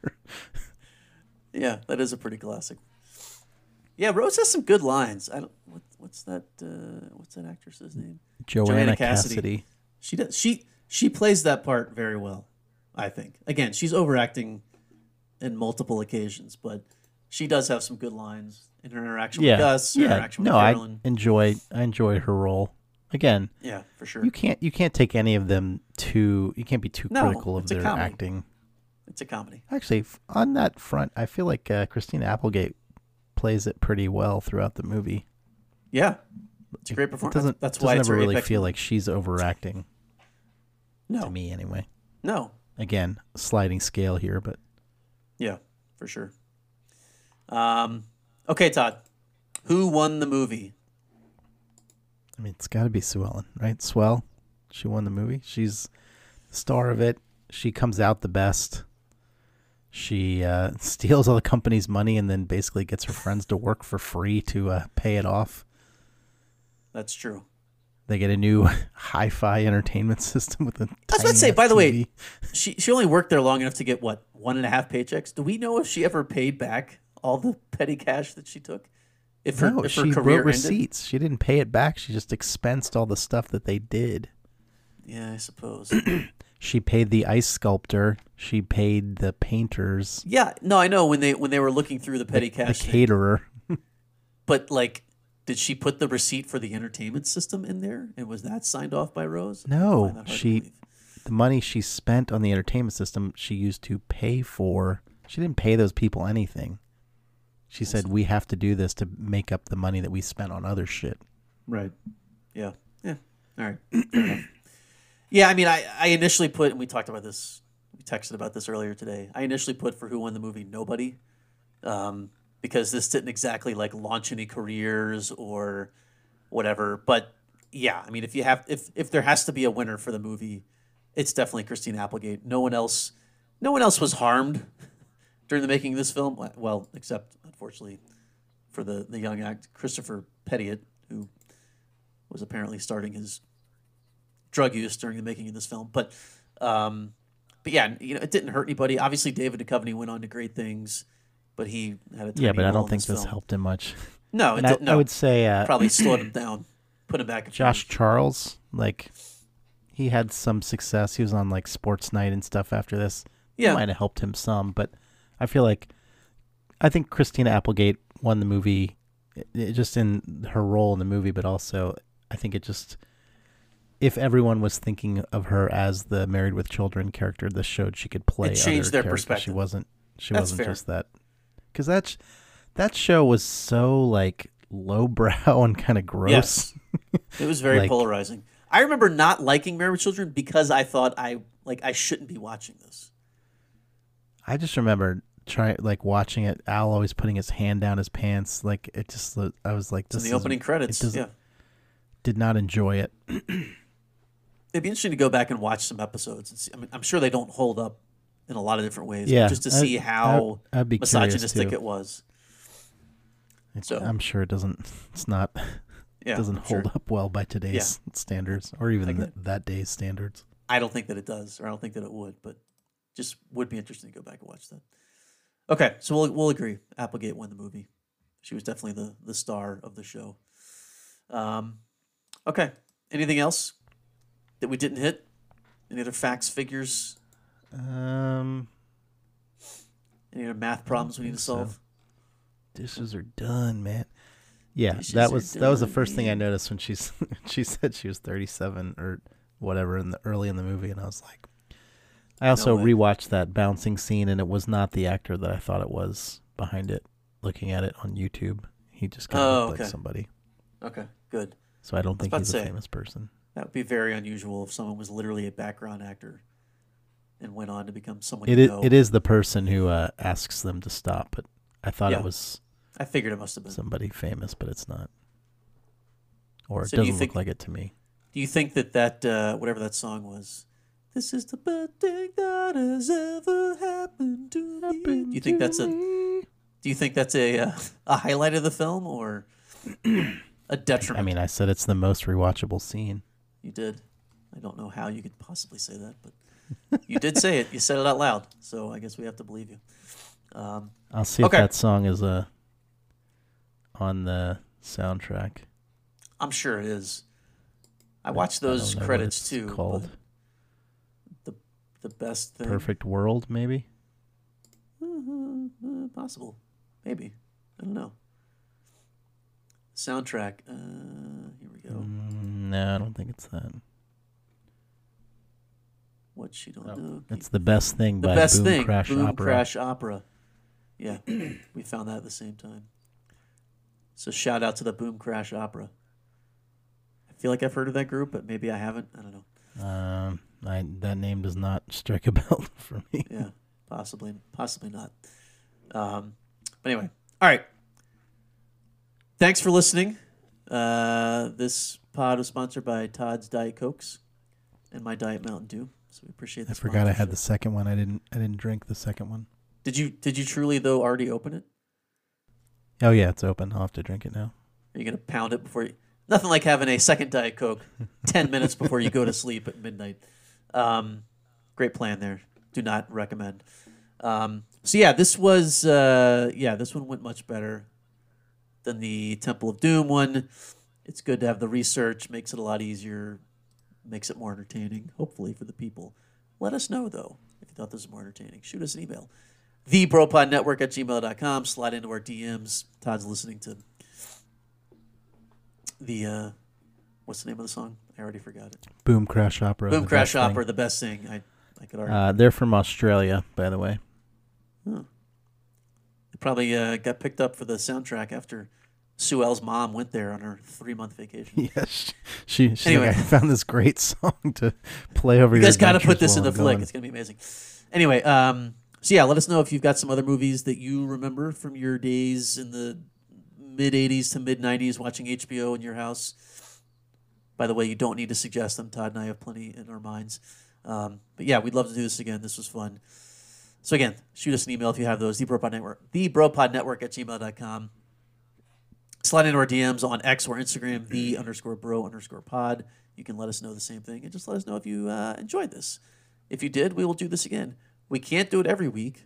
Yeah, that is a pretty classic. Yeah, Rose has some good lines. I don't. What, what's that? Uh, what's that actress's name? Joanna, Cassidy. Cassidy. She does. She she plays that part very well. I think. Again, she's overacting in multiple occasions, but she does have some good lines in her interaction Yeah, with Gus. Her yeah. interaction with No, I enjoy I enjoy her role. Again, yeah, for sure. you can't you can't take any of them too. You can't be too No, critical of their acting. It's a comedy. Actually, on that front, I feel like uh, Christina Applegate plays it pretty well throughout the movie. Yeah, it's a great It performance. doesn't That's doesn't why ever very really feel like she's overacting no, to me anyway. no, Again, sliding scale here, but yeah, for sure. Um, okay, Todd, who won the movie? I mean, it's got to be Sue Ellen, right? Swell, she won the movie. She's the star of it. She comes out the best. She uh, [laughs] steals all the company's money and then basically gets her friends to work for free to uh, pay it off. That's true. They get a new [laughs] hi-fi entertainment system with a. I was about to say, by the way, she she only worked there long enough to get what one and a half paychecks. Do we know if she ever paid back all the [laughs] petty cash that she took? If her, no, if her she career wrote ended? receipts. She didn't pay it back. She just expensed all the stuff that they did. Yeah, I suppose. [clears throat] She paid the ice sculptor. She paid the painters, yeah, no, I know when they when they were looking through the petty the cash, The caterer. [laughs] but like, did she put the receipt for the entertainment system in there, and was that signed off by Rose? No, find that hard to she the money she spent on the entertainment system she used to pay for. She didn't pay those people anything. She said we have to do this to make up the money that we spent on other shit. Right. Yeah. Yeah. All right. [clears throat] Yeah, I mean, I, I initially put, and we talked about this, we texted about this earlier today. I initially put for who won the movie nobody, um, because this didn't exactly like launch any careers or whatever. But yeah, I mean, if you have, if if there has to be a winner for the movie, it's definitely Christina Applegate. No one else, no one else was harmed during the making of this film. Well, except unfortunately for the the young act Christopher Pettiet, who was apparently starting his drug use during the making of this film. But um, but yeah, you know, it didn't hurt anybody. Obviously, David Duchovny went on to great things, but he had a yeah, but I don't in think this film. helped him much. [laughs] No, I, no. I would say uh, probably [clears throat] slowed him down, put him back. Josh. Charles, like he had some success. He was on like Sports Night and stuff after this. Yeah. might have helped him some, but I feel like I think Christina Applegate won the movie, i- i- just in her role in the movie, but also I think it just if everyone was thinking of her as the Married with Children character, this showed she could play. It changed other their characters. She wasn't. She That's wasn't fair. just that. Because that that show was so like lowbrow [laughs] and kind of gross. Yes, it was very [laughs] Like- polarizing. I remember not liking Married with Children because I thought I like I shouldn't be watching this. I just remember trying like watching it. Al always putting his hand down his pants. Like it just. I was like, It's in the opening credits. Yeah, Did not enjoy it. [clears throat] it'd be interesting to go back and watch some episodes. And see, I mean, I'm sure they don't hold up in a lot of different ways. Yeah, just to see how I'd- I'd misogynistic it was. It- So- I'm sure it doesn't. [laughs] It's not. Yeah, doesn't I'm hold sure. up well by today's standards, or even th- that day's standards. I don't think that it does, or I don't think that it would, but just would be interesting to go back and watch that. Okay, so we'll we'll agree. Applegate won the movie. She was definitely the the star of the show. Um, okay. Anything else that we didn't hit? Any other facts, figures, Um, any other math problems we need to think so. solve? Dishes are done, man. Yeah, Dishes that was that was the done, first thing I noticed when she's [laughs] she said she was 37 or whatever in the early in the movie, and I was like, I also way. rewatched that bouncing scene, and it was not the actor that I thought it was behind it. Looking at it on YouTube, he just kind of Oh, looked okay. like somebody. Okay, good. So I don't think he's a say. famous person. That would be very unusual if someone was literally a background actor and went on to become someone It you is, know. it is the person who uh, asks them to stop, but I thought Yeah. it was I figured it must have been. somebody famous, but it's not. Or it So do you doesn't think- look like it to me. Do you think that that uh, whatever that song was, this is the best thing that has ever happened to me? Do you think that's a Do you think that's a uh, a highlight of the film or [clears throat] a detriment? I mean, I said it's the most rewatchable scene. you did. I don't know how you could possibly say that, but you did say it. You said it out loud, so I guess we have to believe you. Um, I'll see Okay. if that song is uh, on the soundtrack. I'm sure it is. I watched I don't those know what credits it's too. Called but The the best thing. Perfect World, maybe. Uh, possible, maybe. I don't know. Soundtrack. Uh, here we go. Mm, no, I don't think it's that. What she don't know. It's the best thing the by best Boom thing. Crash Boom Opera. Crash Opera. Yeah, [clears throat] we found that at the same time. So shout out to the Boom Crash Opera. I feel like I've heard of that group, but maybe I haven't. I don't know. Um, I, that name does not [laughs] strike a bell [laughs] for me. Yeah, possibly, possibly not. Um, but anyway, all right. Thanks for listening. Uh, this pod was sponsored by Todd's Diet Cokes and my Diet Mountain Dew. So we appreciate. I forgot I had the second one. I didn't. I didn't drink the second one. Did you? Did you truly though already open it? Oh yeah, it's open. I'll have to drink it now. Are you gonna pound it before you? Nothing like having a second Diet Coke [laughs] ten minutes before you go to sleep at midnight. Um, great plan there. Do not recommend. Um, so yeah, this was uh, yeah, this one went much better than the Temple of Doom one. It's good to have the research. Makes it a lot easier. Makes it more entertaining. Hopefully for the people. Let us know though if you thought this was more entertaining. Shoot us an email. TheBropodNetwork at gmail.com. Slide into our DMs. Todd's listening to the uh, what's the name of the song? I already forgot it. Boom Crash Opera. Boom Crash best thing. Opera, the best thing. I I could argue. Uh, they're from Australia, by the way. It probably uh, got picked up for the soundtrack after Sue Ellen's mom went there on her three month vacation. [laughs] Yes, she. She's Anyway. like, I found this great [laughs] song to play over You guys got to put this in the I'm flick. gone. It's gonna be amazing. Anyway, um, so yeah, let us know if you've got some other movies that you remember from your days in the mid '80s to mid '90s watching HBO in your house. By the way, you don't need to suggest them. Todd and I have plenty in our minds. Um, but yeah, we'd love to do this again. This was fun. So again, shoot us an email if you have those. The Bropod Network, the Bropod Network at gmail.com. Slide into our DMs on X or Instagram, the underscore bro underscore pod. You can let us know the same thing and just let us know if you uh, enjoyed this. If you did, we will do this again. We can't do it every week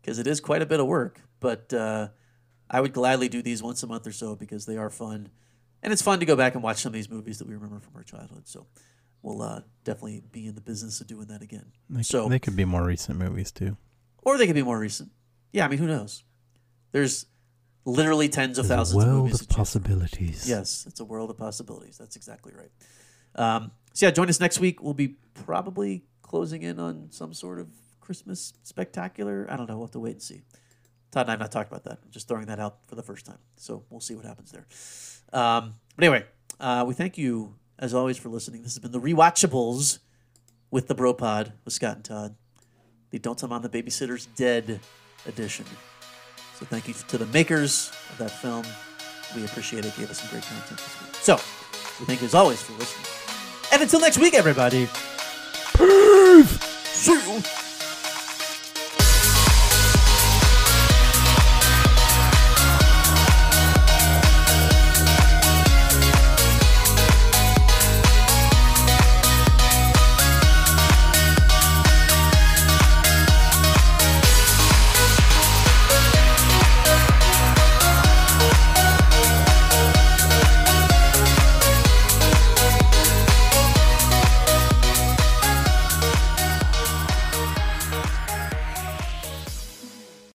because it is quite a bit of work, but uh, I would gladly do these once a month or so because they are fun. And it's fun to go back and watch some of these movies that we remember from our childhood. So we'll uh, definitely be in the business of doing that again. They, so they could be more recent movies too. or they could be more recent. Yeah, I mean, who knows? There's literally tens of There's thousands a of movies. of to choose from. possibilities. Yes, it's a world of possibilities. That's exactly right. Um, so yeah, join us next week. We'll be probably closing in on some sort of Christmas spectacular. I don't know. We'll have to wait and see. Todd and I have not talked about that. I'm just throwing that out for the first time. So we'll see what happens there. Um, but anyway, uh, we thank you as always for listening. This has been the Rewatchables with the Bro Pod with Scott and Todd. The Don't Tell Mom the Babysitter's Dead edition. So thank you to the makers of that film. We appreciate it. Gave us some great content this week. So we thank you as always for listening. And until next week, everybody. Peace. See you.